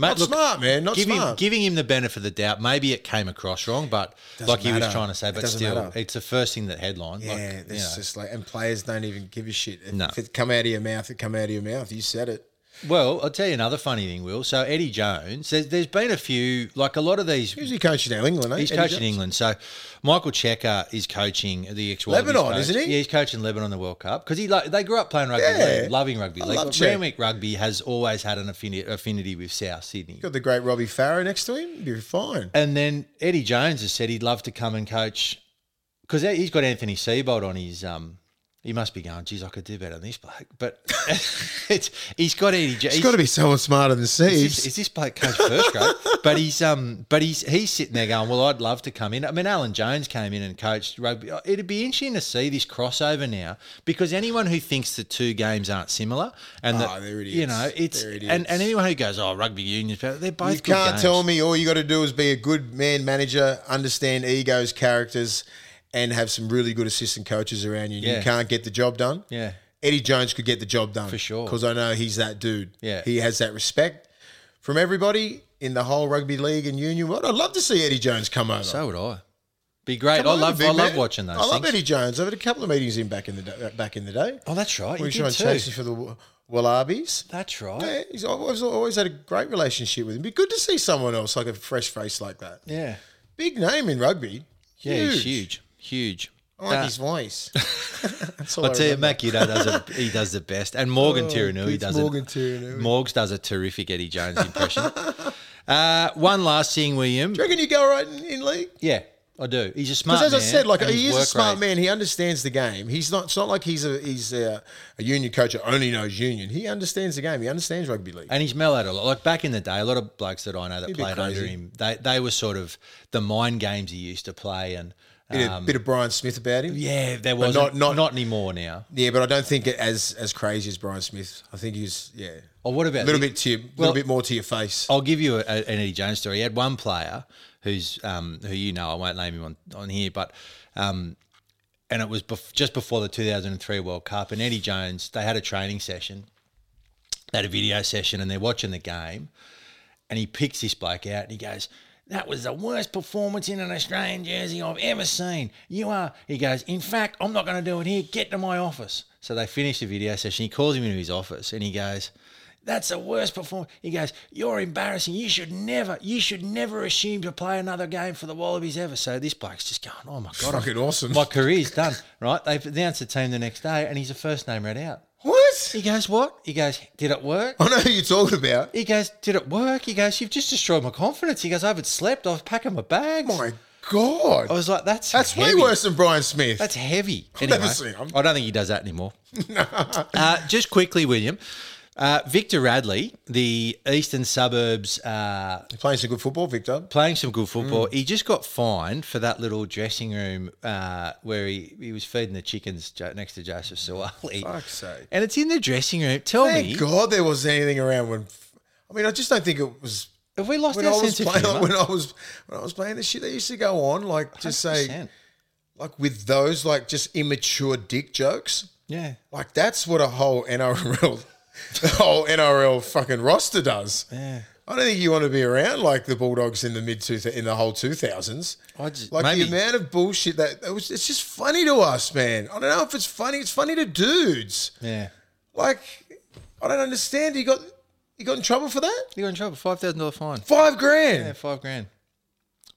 Mate, not look, smart, man. Not him, smart. giving him the benefit of the doubt. Maybe it came across wrong, but Doesn't like he was trying to say, but doesn't still, matter. it's the first thing that headlined. yeah, like, it's you know. just like, and players don't even give a shit. If, No. if it come out of your mouth, it come out of your mouth. You said it. Well, I'll tell you another funny thing, Will. So Eddie Jones, there's, there's been a few, like a lot of these. Who's he coaching now? England, eh? He's Eddie coaching Jones? England. So Michael Cheika is coaching the ex Lebanon, isn't he? Yeah, he's coaching Lebanon the World Cup because he lo- they grew up playing rugby Yeah. league, loving rugby I league. love. Randwick Rugby has always had an affinity, affinity with South Sydney. Got the great Robbie Farah next to him. You're fine. And then Eddie Jones has said he'd love to come and coach because he's got Anthony Seibold on his. Um, he must be going, geez, I could do better than this bloke. But it's he's got Eddie. Jo- It's got to be someone smarter than Is this, Seeves. is this bloke coach first grade? but he's um, but he's he's sitting there going, well, I'd love to come in. I mean, Alan Jones came in and coached rugby. It'd be interesting to see this crossover now because anyone who thinks the two games aren't similar and that Oh, they're you know it's They're and, and anyone who goes, oh, rugby union's better, they're both You can't games. tell me all you got to do is be a good man manager, understand egos, characters, and have some really good assistant coaches around you. Yeah. You can't get the job done. Yeah. Eddie Jones could get the job done For sure. because I know he's that dude. Yeah. he has that respect from everybody in the whole rugby league and union. world. I'd love to see Eddie Jones come over. So would I. Be great. Come I love I love watching those I love. Eddie Jones. I've had a couple of meetings in back in the day, back in the day. Oh, that's right. we were try and did chase for the Wallabies. That's right. Yeah, he's always, always had a great relationship with him. Be good to see someone else like a fresh face like that. Yeah. Big name in rugby. Yeah, he's huge. Huge. I like his voice. That's all I'll I tell you, remember. Mac, you know, does he does the best, and Morgan Oh, Keith does Morgan it. Morgs does a terrific Eddie Jones impression. uh, one last thing, William. Do you reckon you go right in, in league? Yeah, I do. He's a smart Because man. as I said, like he is a smart rate- man. He understands the game. He's not. It's not like he's a he's a, a union coach that only knows union. He understands the game. He understands rugby league. And he's mellowed a lot. Like back in the day, a lot of blokes that I know that He'd played under him, they they were sort of the mind games he used to play, and Bit, of- um, bit of Brian Smith about him. yeah, there was not- not, not- anymore now. Yeah, but I don't think it as as crazy as Brian Smith. I think he's yeah. Or what about A little the- bit to your, Well- little bit more to your face. I'll give you a, a- an Eddie Jones story. He had one player who's um, who you know I won't name him on, on here, but um, and it was bef- just before the 2003 World Cup. And Eddie Jones, they had a training session, they had a video session, and they're watching the game. And he picks this bloke out, and he goes. That was the worst performance in an Australian jersey I've ever seen. You are. He goes, In fact, I'm not going to do it here. Get to my office. So they finish the video session. He calls him into his office and he goes, That's the worst performance. He goes, You're embarrassing. You should never, you should never assume to play another game for the Wallabies ever. So this bloke's just going, Oh my God. I'm- Fucking awesome. My career's done. Right? They've announced the team the next day and he's a first name read out. What? He goes, what? He goes, did it work? I know who you're talking about. He goes, did it work? He goes, you've just destroyed my confidence. He goes, I haven't slept. I was packing my bags. My God. I was like, that's That's way worse than Brian Smith. That's heavy. I've never seen him. I don't think he does that anymore. uh, just quickly, William. Uh, Victor Radley, the eastern suburbs, uh, Playing some good football, Victor. playing some good football. Mm. He just got fined for that little dressing room uh, where he, he was feeding the chickens next to Joseph Suaalii. Fuck's sake. And it's in the dressing room. Tell me, Thank God there wasn't anything around when. I mean, I just don't think it was. have we lost When our I was sense of playing, humour? when I was when I was playing the shit that used to go on, like just say, 100%. like with those like just immature dick jokes, Yeah. like that's what a whole NRL, the whole NRL fucking roster does. Yeah. I don't think you want to be around like the Bulldogs in the mid two in the whole two thousands. Like maybe- the amount of bullshit that it was, it's just funny to us, man. I don't know if it's funny. It's funny to dudes. Yeah. Like, I don't understand. You got you got in trouble for that? You got in trouble. Five thousand dollar fine. Five grand. Yeah, five grand.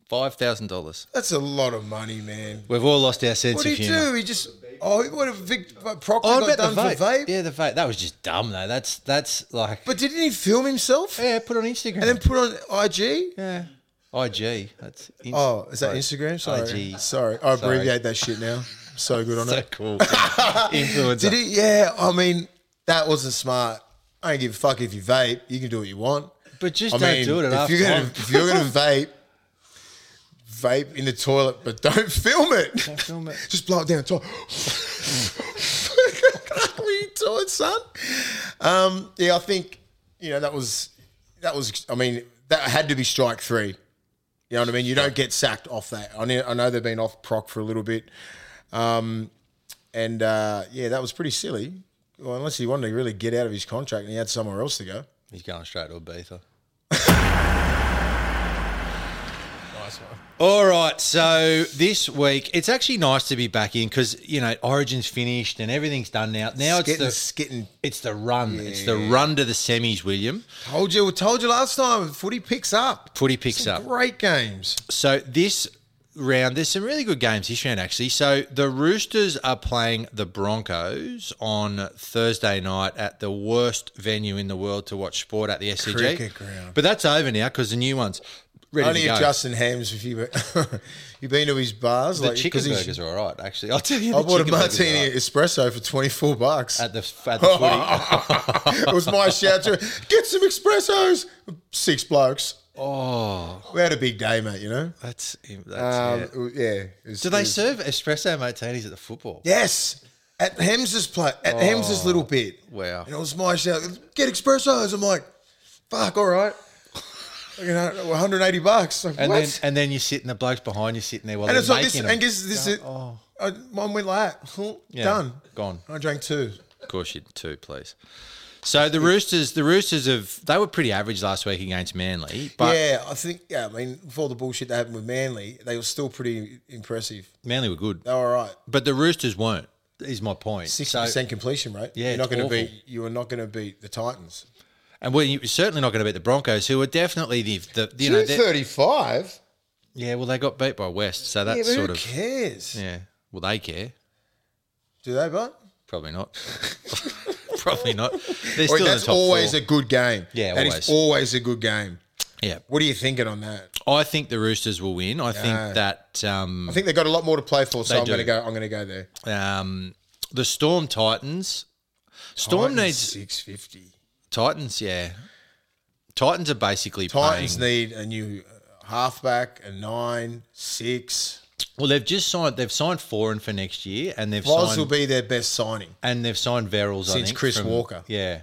Five thousand dollars. That's a lot of money, man. We've all lost our sense What of did he humour. do? He just oh, what a Vic uh, Proctor Oh, got done for vape? Yeah, the vape. That was just dumb though. That's that's like. But didn't he film himself yeah, put on Instagram. and then put on IG? yeah. IG. That's. Inst- Oh, is that Instagram? Sorry, IG. sorry. I abbreviate that shit now. I'm so good on So it. cool. Influencer. Did he? Yeah. I mean, that wasn't smart. I don't give a fuck if you vape. You can do what you want. But just I don't mean, do it at if you're gonna if you're gonna vape, vape in the toilet, but don't film it. Don't film it. Just blow it down. Talk. what are you doing, son? Um, yeah, I think you know that was that was. I mean, that had to be strike three. You know what I mean? You don't get sacked off that. I know, I know they've been off proc for a little bit, um, and uh, yeah, that was pretty silly. Well, unless he wanted to really get out of his contract and he had somewhere else to go. He's going straight to Ibiza. Nice one. All right, so this week it's actually nice to be back in because you know Origin's finished and everything's done now. Now it's getting, the it's it's the run. It's the run to the semis, William. Told you, told you last time. Footy picks up. Footy picks Some up. Great games. So this round, there's some really good games this round actually. So the Roosters are playing the Broncos on Thursday night at the worst venue in the world to watch sport at the SCG. Cricket ground. But that's over now because the new one's ready Only to go. if Justin Hemmes, if you you been to his bars, the like chicken 'cause he's- burgers are all right, actually. I'll tell you. I the bought a chicken burgers are martini right. espresso for twenty four bucks. at the at the footy. it was my shout to get some espressos. Six blokes. oh, We had a big day, mate. You know. that's that's Um, yeah. it was- yeah. it was- Do it they was- serve espresso martinis at the football? Yes. At Hemmes's play, at Hemmes's little bit. Oh, wow. And it was my shout. Get espressos. I'm like, fuck, all right. You know, 180 bucks. Like, And what? then and then you're sitting, the blokes behind you sitting there while And they're it's like this, making and them. guess this is, oh. uh, mine went like that. Yeah, Done. gone. I drank two. Of course, you two, please. So the Roosters, the Roosters have they were pretty average last week against Manly, but yeah, I think, yeah, I mean, before the bullshit that happened with Manly, they were still pretty impressive. Manly were good, They were all right. but the Roosters weren't. Is my point. 60% So, completion rate. Yeah, You're not going to awful. beat, you are not going to beat the Titans. And well, you're certainly not going to beat the Broncos, who are definitely the, the you know, they're- 235? yeah. Well, they got beat by West, so Yeah, that's but sort who of cares? yeah. Well, they care. Do they, but? Probably not. Probably not. They're still that's always four. a good game. Yeah, That is always. always a good game. yeah. What are you thinking on that? I think the Roosters will win. I think that um, I think they've got a lot more to play for, so I'm going to go. I'm going to go there. um, the Storm Titans. Storm needs six fifty. Titans. Yeah, Titans are basically Titans playing. need a new halfback, a nine, six. Well, they've just signed. They've signed Foran for next year, and they've Voz signed will be their best signing. and they've signed Verrills Since think, Chris from- Walker. Yeah,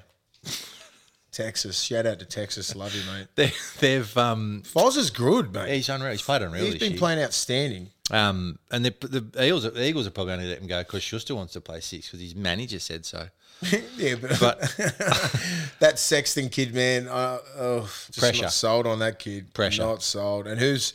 Texas. Shout out to Texas. Love you, mate. they, they've um, Foz is good, mate. he's unreal. He's played unreal He's been year. playing outstanding. Um, and the, the Eagles, the Eagles are probably going to let him go because Schuster wants to play six because his manager said so. yeah, but, But that Sexton kid, man, uh, oh, just Pressure. not sold on that kid. Pressure. not sold. And who's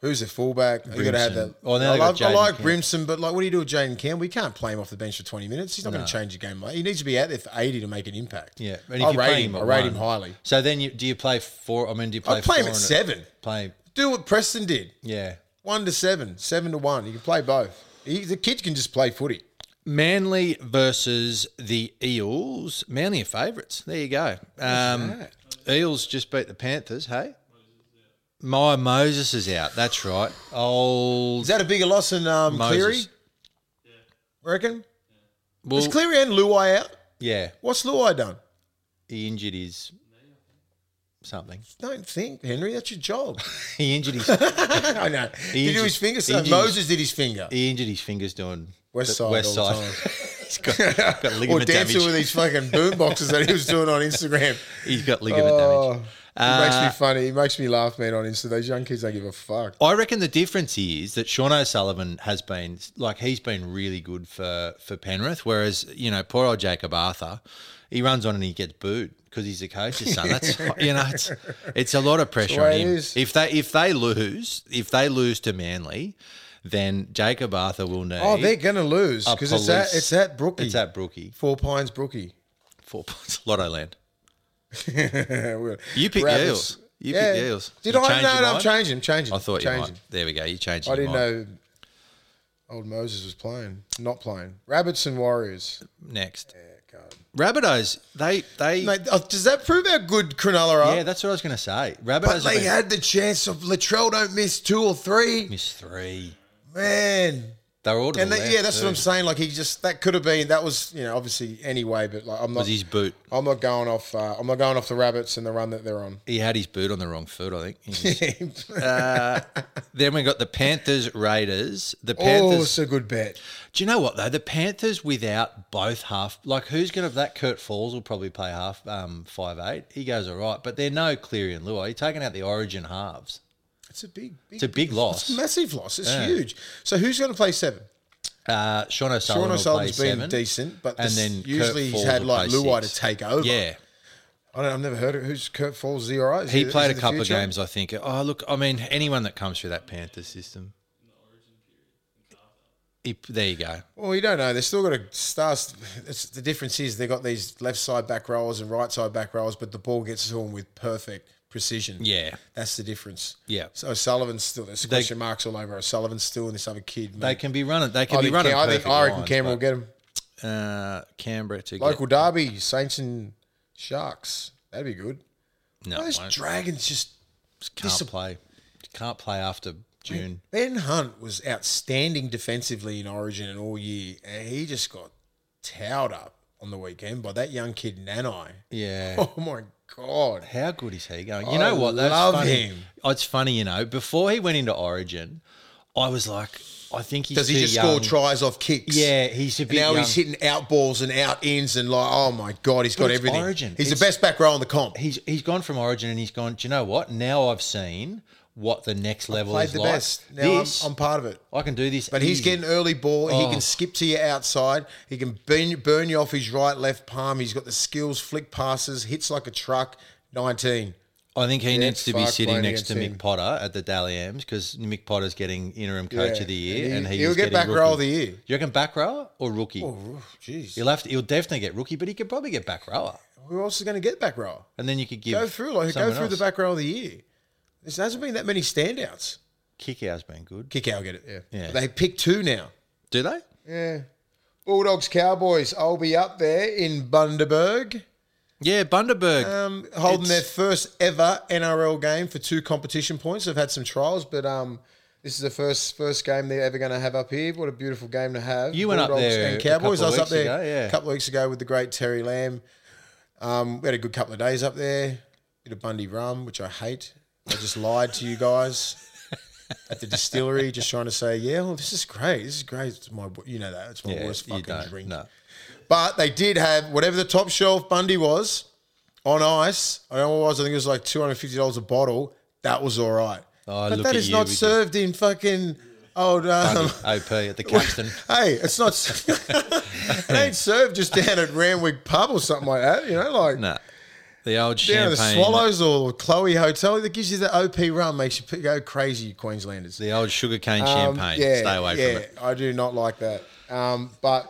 who's the fullback? You got to have that. Oh, now I, love, I like. Brimson, but like, what do you do with Jaden Campbell? We can't play him off the bench for twenty minutes. He's not going to change the game. He needs to be out there for eighty to make an impact. yeah, and if I you rate him. I rate one- him highly. So then, you do you play four? I mean, do you play? I'd play him at seven. Play, Do what Preston did. yeah. One to seven, seven to one. You can play both. He, the kid can just play footy. Manly versus the Eels. Manly are favourites. There you go. Um, Eels just beat the Panthers. Hey, my Moses is out. That's right. Old Is that a bigger loss than um, Cleary? Moses. Reckon? Well, Is Cleary and Luai out? yeah, What's Luai done? he injured his something. Don't think, Henry. That's your job. He injured his I know. He Did do injured- his finger? he So injured Moses did his finger. he injured his fingers doing West side West all the time. he's got, got or dancing damage. with these fucking boom boxes that he was doing on Instagram. He's got ligament Oh, damage. he makes me Uh, funny. He makes me laugh, man, on Insta. Those young kids don't give a fuck. I reckon the difference is that Sean O'Sullivan has been like he's been really good for for Penrith, whereas you know poor old Jacob Arthur, he runs on and he gets booed because he's the coach's son. That's you know it's it's a lot of pressure on him. If they if they lose if they lose to Manly, then Jacob Arthur will need. Oh, they're gonna lose a because it's at it's at Brookie. It's at Brookie. Four Pines Brookie. Four points. Lotto land. you pick Eels. You pick the Eels. Did You I? No, no, I'm changing. Changing. I thought you might. There we go. You changed. I didn't know. Old Moses was playing, not playing. Rabbits and Warriors. Next, God. Rabbitohs. They they. Mate, oh, does that prove how good Cronulla are? yeah, that's what I was going to say. Rabbitohs. but they been- had the chance of Latrell don't miss two or three. Miss three. Man, They were all to and the that, yeah, that's what too. I'm saying. Like he just that could have been that was you know obviously anyway, but like I'm not. Was his boot? I'm not going off. Uh, I'm not going off the rabbits and the run that they're on. He had his boot on the wrong foot, I think. He was- uh, then we got the Panthers Raiders. The oh, Panthers. it's a good bet. do you know what though? The Panthers without both half, like who's going to that? Kurt Falls will probably play half um, five eight. He goes all right, but they're no Cleary and Luai. You're taking out the Origin halves. It's a big, big It's a big loss. It's a massive loss. It's Yeah. huge. So who's going to play seven? Uh, Sean Sean O'Sullivan play O'Sullivan's been seven. decent, but and then usually he's had like Luai to take over. Yeah, I don't. I've never heard of who's Kurt Falls. Is he all right? Is he is played a couple of games. I think. Oh look, I mean, anyone that comes through that Panther system. He, there you go. Well, you don't know. They've still got a stars. It's, the difference is they've got these left side back rows and right side back rows, but the ball gets to them with perfect precision. Yeah. That's the difference. Yeah. So Sullivan's still, there's They- question marks all over. Sullivan's still and this other kid. They can be running. They can I be running. Cam- I, think, I reckon Cameron will get him. uh, Canberra to Local derby, Saints and Sharks. That'd be good. no, Those. Dragons just. can't dis- play. Can't play after June. Ben Hunt was outstanding defensively in Origin and all year, and he just got towed up on the weekend by that young kid Nanai. Yeah. Oh my god! How good is he going? You I know what? That's love funny. him. Oh, it's funny, you know. Before he went into Origin, I was like, I think he's Does he too just young. score tries off kicks? Yeah, he's a bit now young. he's hitting out balls and out ins and like, oh my god, he's But got it's everything. Origin. He's It's- the best back row in the comp. He's he's gone from Origin and he's gone. Do you know what? Now I've seen what the next level Played is the like. best. Now I'm, I'm part of it. I can do this. But he's getting early ball. He Oh. can skip to your outside. He can burn, burn you off his right, left palm. He's got the skills, flick passes, hits like a truck. 19. I think he Yeah, needs to be sitting next to Mick him. Potter at the Dally M's because Mick Potter's getting interim coach Yeah. of the year, And he- he's he'll get back rookie. row of the year. You reckon back rower or rookie? Oh, jeez. He'll have to. He'll definitely get rookie, but he could probably get back rower, Who else is going to get back rower? and then you could give Go through like go through the back row of the year. There hasn't been that many standouts. Kikau's been good. Kikau, get it. Yeah. Yeah. They pick two now. Do they? Yeah. Bulldogs Cowboys. I'll be up there in Bundaberg, Yeah, Bundaberg. um, holding It's- their first ever NRL game for two competition points. They've had some trials, but um, this is the first first game they're ever going to have up here. What a beautiful game to have. You went up there and Cowboys. I was up there ago, yeah. a couple of weeks ago with the great Terry Lamb. Um, we had a good couple of days up there. Bit of Bundy rum, which I hate. I just lied to you guys at the distillery, just trying to say, yeah, well, this is great. This is great. It's my, you know that. It's my yeah, worst fucking drink. No. But they did have whatever the top shelf Bundy was on ice. I don't know what it was. I think it was like two hundred fifty dollars a bottle. That was all right. Oh, but that at is not served in fucking old. Um, OP at the Caxton. hey, it's not. it ain't served just down at Randwick Pub or something like that. You know, like nah. The old down champagne. at the Swallows or Chloe Hotel that gives you the OP rum, makes you go crazy, Queenslanders. The old sugarcane Um, champagne. yeah, Stay away yeah, from it. I do not like that. Um, but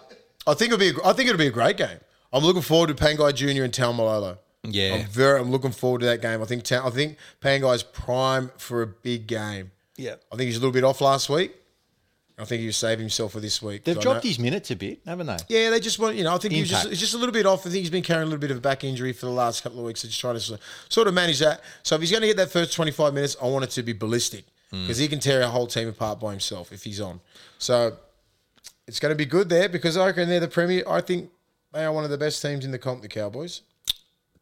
I think it'll be. A, I think it'll be a great game. I'm looking forward to Pangai Junior and Taumalolo. Yeah. I'm very. I'm looking forward to that game. I think. I think Pangai's prime for a big game. Yeah. I think he's a little bit off last week. I think he was saving himself for this week. They've dropped his minutes a bit, haven't they? Yeah, they just want you know. I think he's just, it's just a little bit off. I think he's been carrying a little bit of a back injury for the last couple of weeks. So just trying to sort of- manage that. So if he's going to get that first twenty five minutes, I want it to be ballistic Hmm. because he can tear a whole team apart by himself if he's on. So it's going to be good there because I reckon they're the premier. I think they are one of the best teams in the comp. The Cowboys.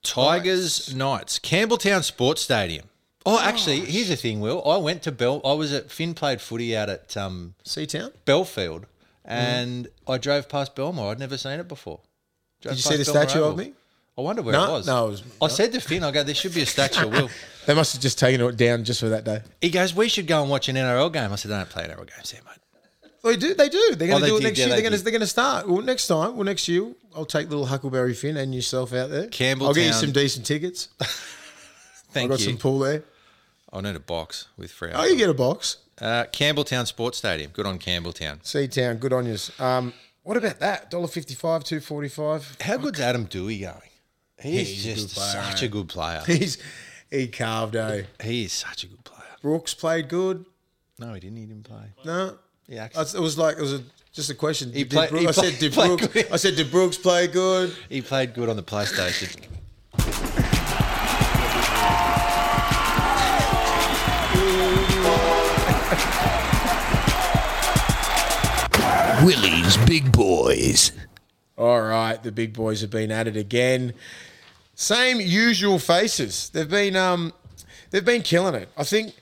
Tigers Knights, Campbelltown Sports Stadium. Oh, actually, here's the thing, Will. I went to Bell. I was at Finn played footy out at um, Seatown. Belfield, and I drove past Belmore. I'd never seen it before. Drove Did you see past the Belmore statue of Oval. me? I wonder where No, it was. no, it was- I said to Finn, I go, there should be a statue of Will. They must have just taken it down just for that day. He goes, we should go and watch an NRL game. I said, they don't play NRL games here, mate. They do. They do. They're going Oh, to they do it did, next yeah, year. they They're going to. did. They're going to start. Well, next time. Well, next year, I'll take little Huckleberry Finn and yourself out there. Campbell. I'll get you Campbelltown. some decent tickets. Thank I've got you. some pool there. I need a box with free. Oh, you get a box. Uh, Campbelltown Sports Stadium. Good on Campbelltown. Seatown, good on yous. Um, what about that? Dollar fifty five, two forty five. How good's Adam Doueihi going? He He's just good player, such eh? a good player. He's he carved a. He is such a good player. Brooks played good. No, he didn't. He didn't play. No, Yeah, it was like it was a, just a question. He Did played- Brooks- he I said, did Brooks? I said, did Brooks play good? He played good on the PlayStation. Willie's Big Boys. All right, the big boys have been at it again. Same usual faces. They've been um, they've been killing it. I think.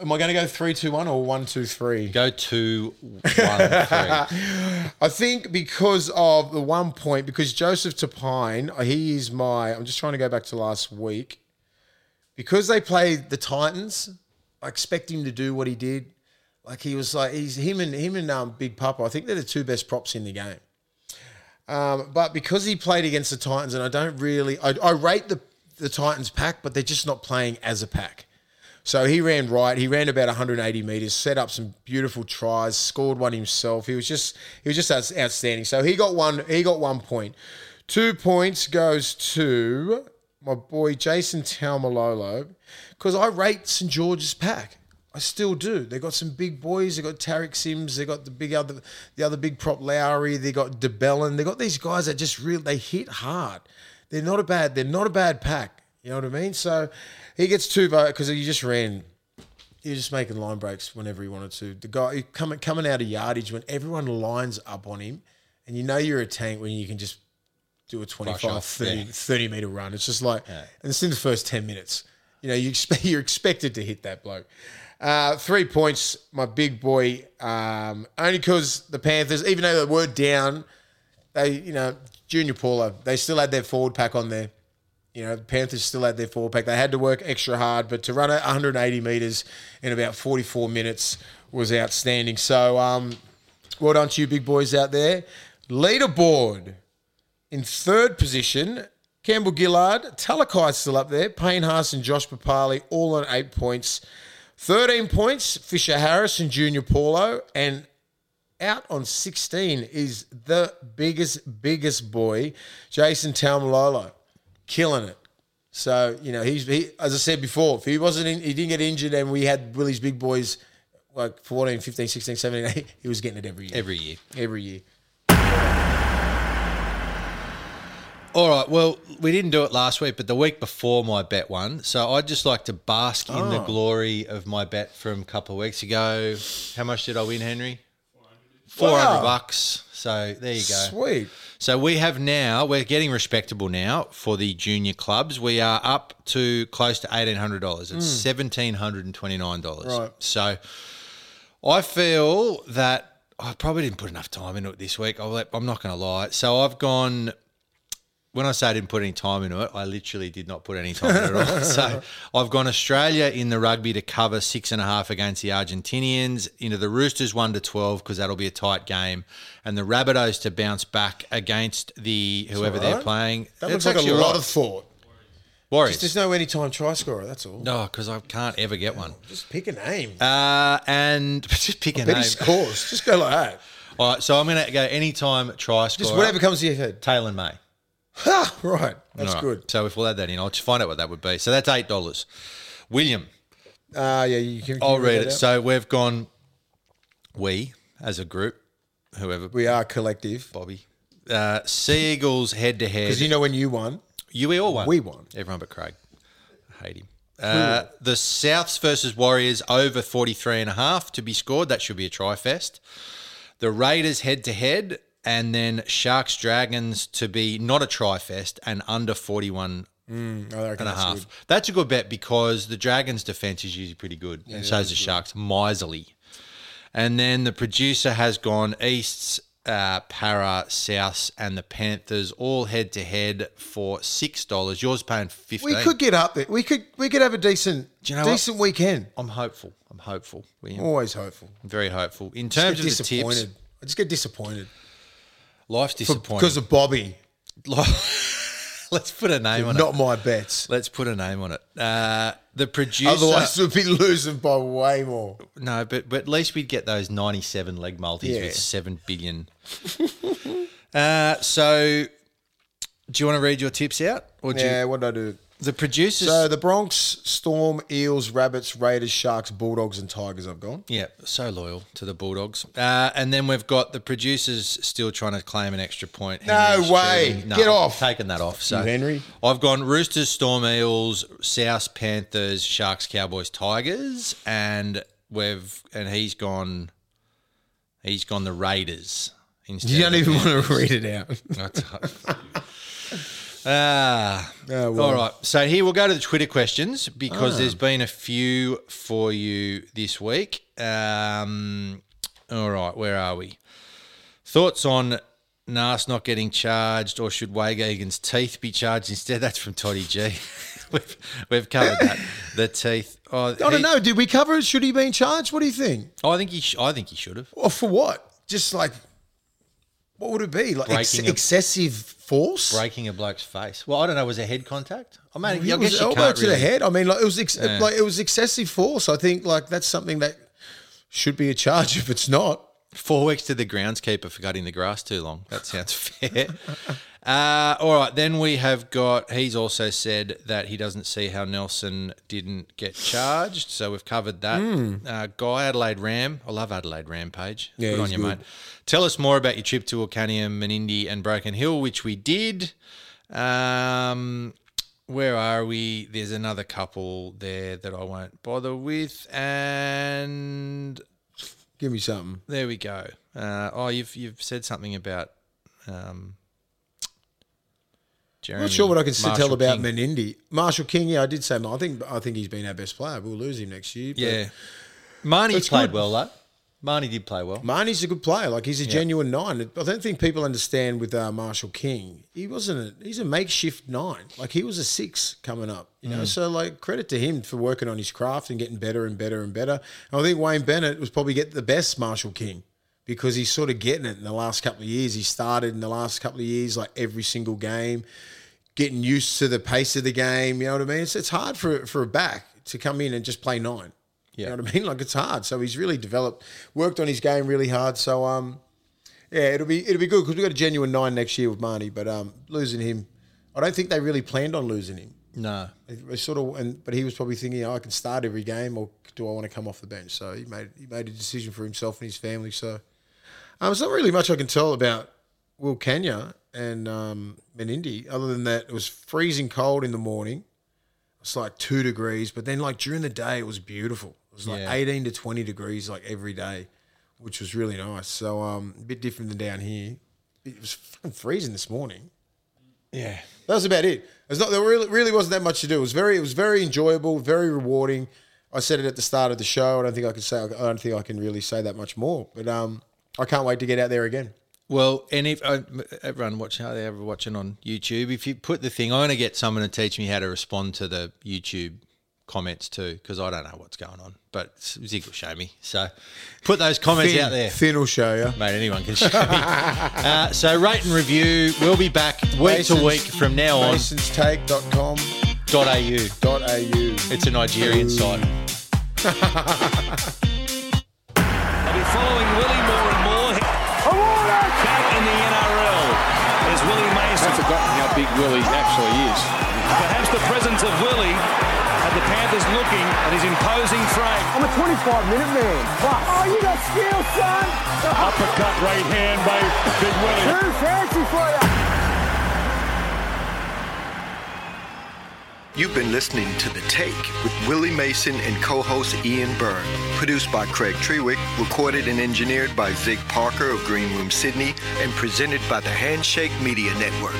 Am I going to go three, two, one, or one, two, three? Go two, one, three. I think because of the one point, because Joseph Tapine, he is my. I'm just trying to go back to last week. Because they played the Titans, I expect him to do what he did. Like he was like he's him and him and um, Big Papa. I think they're the two best props in the game. Um, but because he played against the Titans, and I don't really, I, I rate the the Titans pack, but they're just not playing as a pack. So he ran right. He ran about 180 meters, set up some beautiful tries, scored one himself. He was just he was just outs- outstanding. So he got one. He got one point. Two points goes to my boy Jason Taumalolo because I rate St George's pack. I still do. They got some big boys. They got Tariq Sims. They got the big other, the other big prop Lawrie. They got de Belin. They got these guys that just real. They hit hard. They're not a bad. They're not a bad pack. You know what I mean? So he gets two votes because he just ran. He was just making line breaks whenever he wanted to. The guy coming coming out of yardage when everyone lines up on him, and you know you're a tank when you can just do a 25, off, 30, yeah. 30 meter run. It's just like, and it's in the first 10 minutes. You know, you expect, you're expected to hit that bloke. Uh, three points, my big boy. Um, only because the Panthers, even though they were down, they, you know, Junior Paulo, they still had their forward pack on there. You know, the Panthers still had their forward pack. They had to work extra hard, but to run at 180 meters in about 44 minutes was outstanding. So, um, well done to you, big boys out there. Leaderboard in third position, Campbell Gillard, Talakai's still up there. Payne Haas and Josh Papali all on eight points. 13 points, Fisher Harris and Junior Paulo. And out on 16 is the biggest, biggest boy, Jason Taumalolo, killing it. So, you know, he's, he, as I said before, if he wasn't in, he didn't get injured and we had Willie's big boys like 14, 15, 16, 17, he was getting it every year. Every year. Every year. All right. Well, we didn't do it last week, but the week before my bet won. So I'd just like to bask in the oh. glory of my bet from a couple of weeks ago. How much did I win, Henry? Four hundred Wow. bucks. So there you go. Sweet. So we have now, we're getting respectable now for the junior clubs. We are up to close to $1,800. It's hmm. $1,729. Right. So I feel that I probably didn't put enough time into it this week. I'll let, I'm not going to lie. So I've gone, when I say I didn't put any time into it, I literally did not put any time into it at all. So I've gone Australia in the rugby to cover six and a half against the Argentinians, into the Roosters one to twelve because that'll be a tight game, and the Rabbitohs to bounce back against the whoever they're playing. That It's looks like a lot alright. of thought. Warriors. There's no anytime try scorer, that's all. no, because I can't ever get one. Just pick a name. Uh, and just pick a name. he scores. Just go like that. All right, so I'm going to go anytime try scorer. Just whatever comes to your head. Taylan May. Ha! Right. That's right, good. So if we'll add that in, I'll just find out what that would be. So that's eight dollars. William, Uh, yeah, you can. can I'll you read that it. out? So we've gone. We as a group, whoever We are collective. Bobby. Uh, sea Eagles head to head. Because you know when you won, You we all won. We won. Everyone but Craig. I hate him. Uh, the Souths versus Warriors over 43 and a half to be scored. That should be a try fest. The Raiders head to head and then Sharks Dragons to be not a try fest and under 41 I reckon and a that's half. good. That's a good bet because the Dragons defense is usually pretty good and so is the Sharks miserly. And then the producer has gone Easts, uh, Para, Souths, and the Panthers all head to head for six dollars. Yours paying fifteen. We could get up there. We could we could have a decent you know what? decent weekend. I'm hopeful. I'm hopeful. Always hopeful. I'm very hopeful. In terms of the tips. I just get disappointed life's disappointing. because of Bobby. Let's put a name on Not it. Not my bets. Let's put a name on it. Uh, the producer. Otherwise, we'd be losing by way more. No, but but at least we'd get those ninety-seven leg multis Yeah. with seven billion. uh, so, do you want to read your tips out, or do Yeah, you, what did I do? The producers? So the Bronx, Storm, Eels, Rabbits, Raiders, Sharks, Bulldogs, and Tigers. I've gone. yeah, so loyal to the Bulldogs. Uh, and then we've got the producers still trying to claim an extra point. No Henry's way. cheating. Get off. Taking that off. So You Henry. I've gone Roosters, Storm, Eels, South Panthers, Sharks, Cowboys, Tigers, and we've and he's gone. He's gone the Raiders. Instead You don't even want to read it out. Ah, Oh, well. all right. So here we'll go to the Twitter questions because there's been a few for you this week. Um, all right, where are we? Thoughts on Nas not getting charged, or should Waygagan's teeth be charged instead? That's from Toddy G. we've, we've covered that. The teeth. Oh, I don't know. Did we cover it? Should he be in charge? What do you think? I think he. Sh- I think he should have. Well, for what? Just like, what would it be? Like ex- a- excessive force? Breaking a bloke's face. Well, I don't know. Was there head contact? I mean, It I was elbow to really. the head. I mean, like it was ex- like it was excessive force. I think like that's something that should be a charge if it's not. Four weeks to the groundskeeper for cutting the grass too long. That sounds fair. Uh, all right, then we have got. He's also said that he doesn't see how Nelson didn't get charged, so we've covered that. Uh, Guy Adelaide Ram, I love Adelaide Rampage. Yeah, good on you, good. mate. Tell us more about your trip to Wilcannia, Menindee, and Broken Hill, which we did. Um, where are we? There's another couple there that I won't bother with, and Give me something. there we go. Uh, oh, you've you've said something about. Um, I'm Jeremy not sure what I can still tell Marshall about King. Menindee. Marshall King, yeah, I did say. I think I think he's been our best player. We'll lose him next year. Yeah, Mahoney's played good. well though. Mahoney did play well. Mahoney's a good player. Like he's a genuine nine. I don't think people understand with uh, Marshall King. He wasn't. A, he's a makeshift nine. Like he was a six coming up. You Mm. know. So like credit to him for working on his craft and getting better and better and better. And I think Wayne Bennett was probably get the best Marshall King because he's sort of getting it in the last couple of years. He started in the last couple of years like every single game, getting used to the pace of the game. You know what I mean? It's it's hard for for a back to come in and just play nine. Yeah. You know what I mean? Like it's hard. So he's really developed, worked on his game really hard. So um, yeah, it'll be it'll be good because we got a genuine nine next year with Mahoney. But um, losing him, I don't think they really planned on losing him. No, They sort of, and but he was probably thinking, oh, I can start every game, or do I want to come off the bench? So he made he made a decision for himself and his family. So um, there's not really much I can tell about Wilcannia and um, Menindee, other than that it was freezing cold in the morning. It's like two degrees, but then like during the day it was beautiful. It was like Yeah. 18 to 20 degrees like every day, which was really nice. So um, a bit different than down here. It was fucking freezing this morning. yeah, That was about it. It's not. There really, really wasn't that much to do. It was very, it was very enjoyable, very rewarding. I said it at the start of the show. I don't think I can say. I don't think I can really say that much more. But um, I can't wait to get out there again. Well, and if uh, everyone watching, are they ever watching on YouTube? If you put the thing, I'm going to get someone to teach me how to respond to the YouTube comments too, because I don't know what's going on. But Zig will show me. So put those comments out there. Finn will show you. Mate, anyone can show me. uh, so rate and review. We'll be back week to week from now on. MasonsTake.com.au. .au. Dot au. It's a Nigerian site. They'll be following Willie more and more. Back in the NRL is Willie Mason. I've forgotten how big Willie actually is. Perhaps the presence of Willie at The Panthers looking at his imposing frame. I'm a 25 minute man. Oh, you got skill, son. Uppercut right hand by Big Willie. Too fancy for you. You've been listening to The Take with Willie Mason and co-host Ian Byrne. Produced by Craig Trewick, recorded and engineered by Zig Parker of Green Room Sydney, and presented by the Handshake Media Network.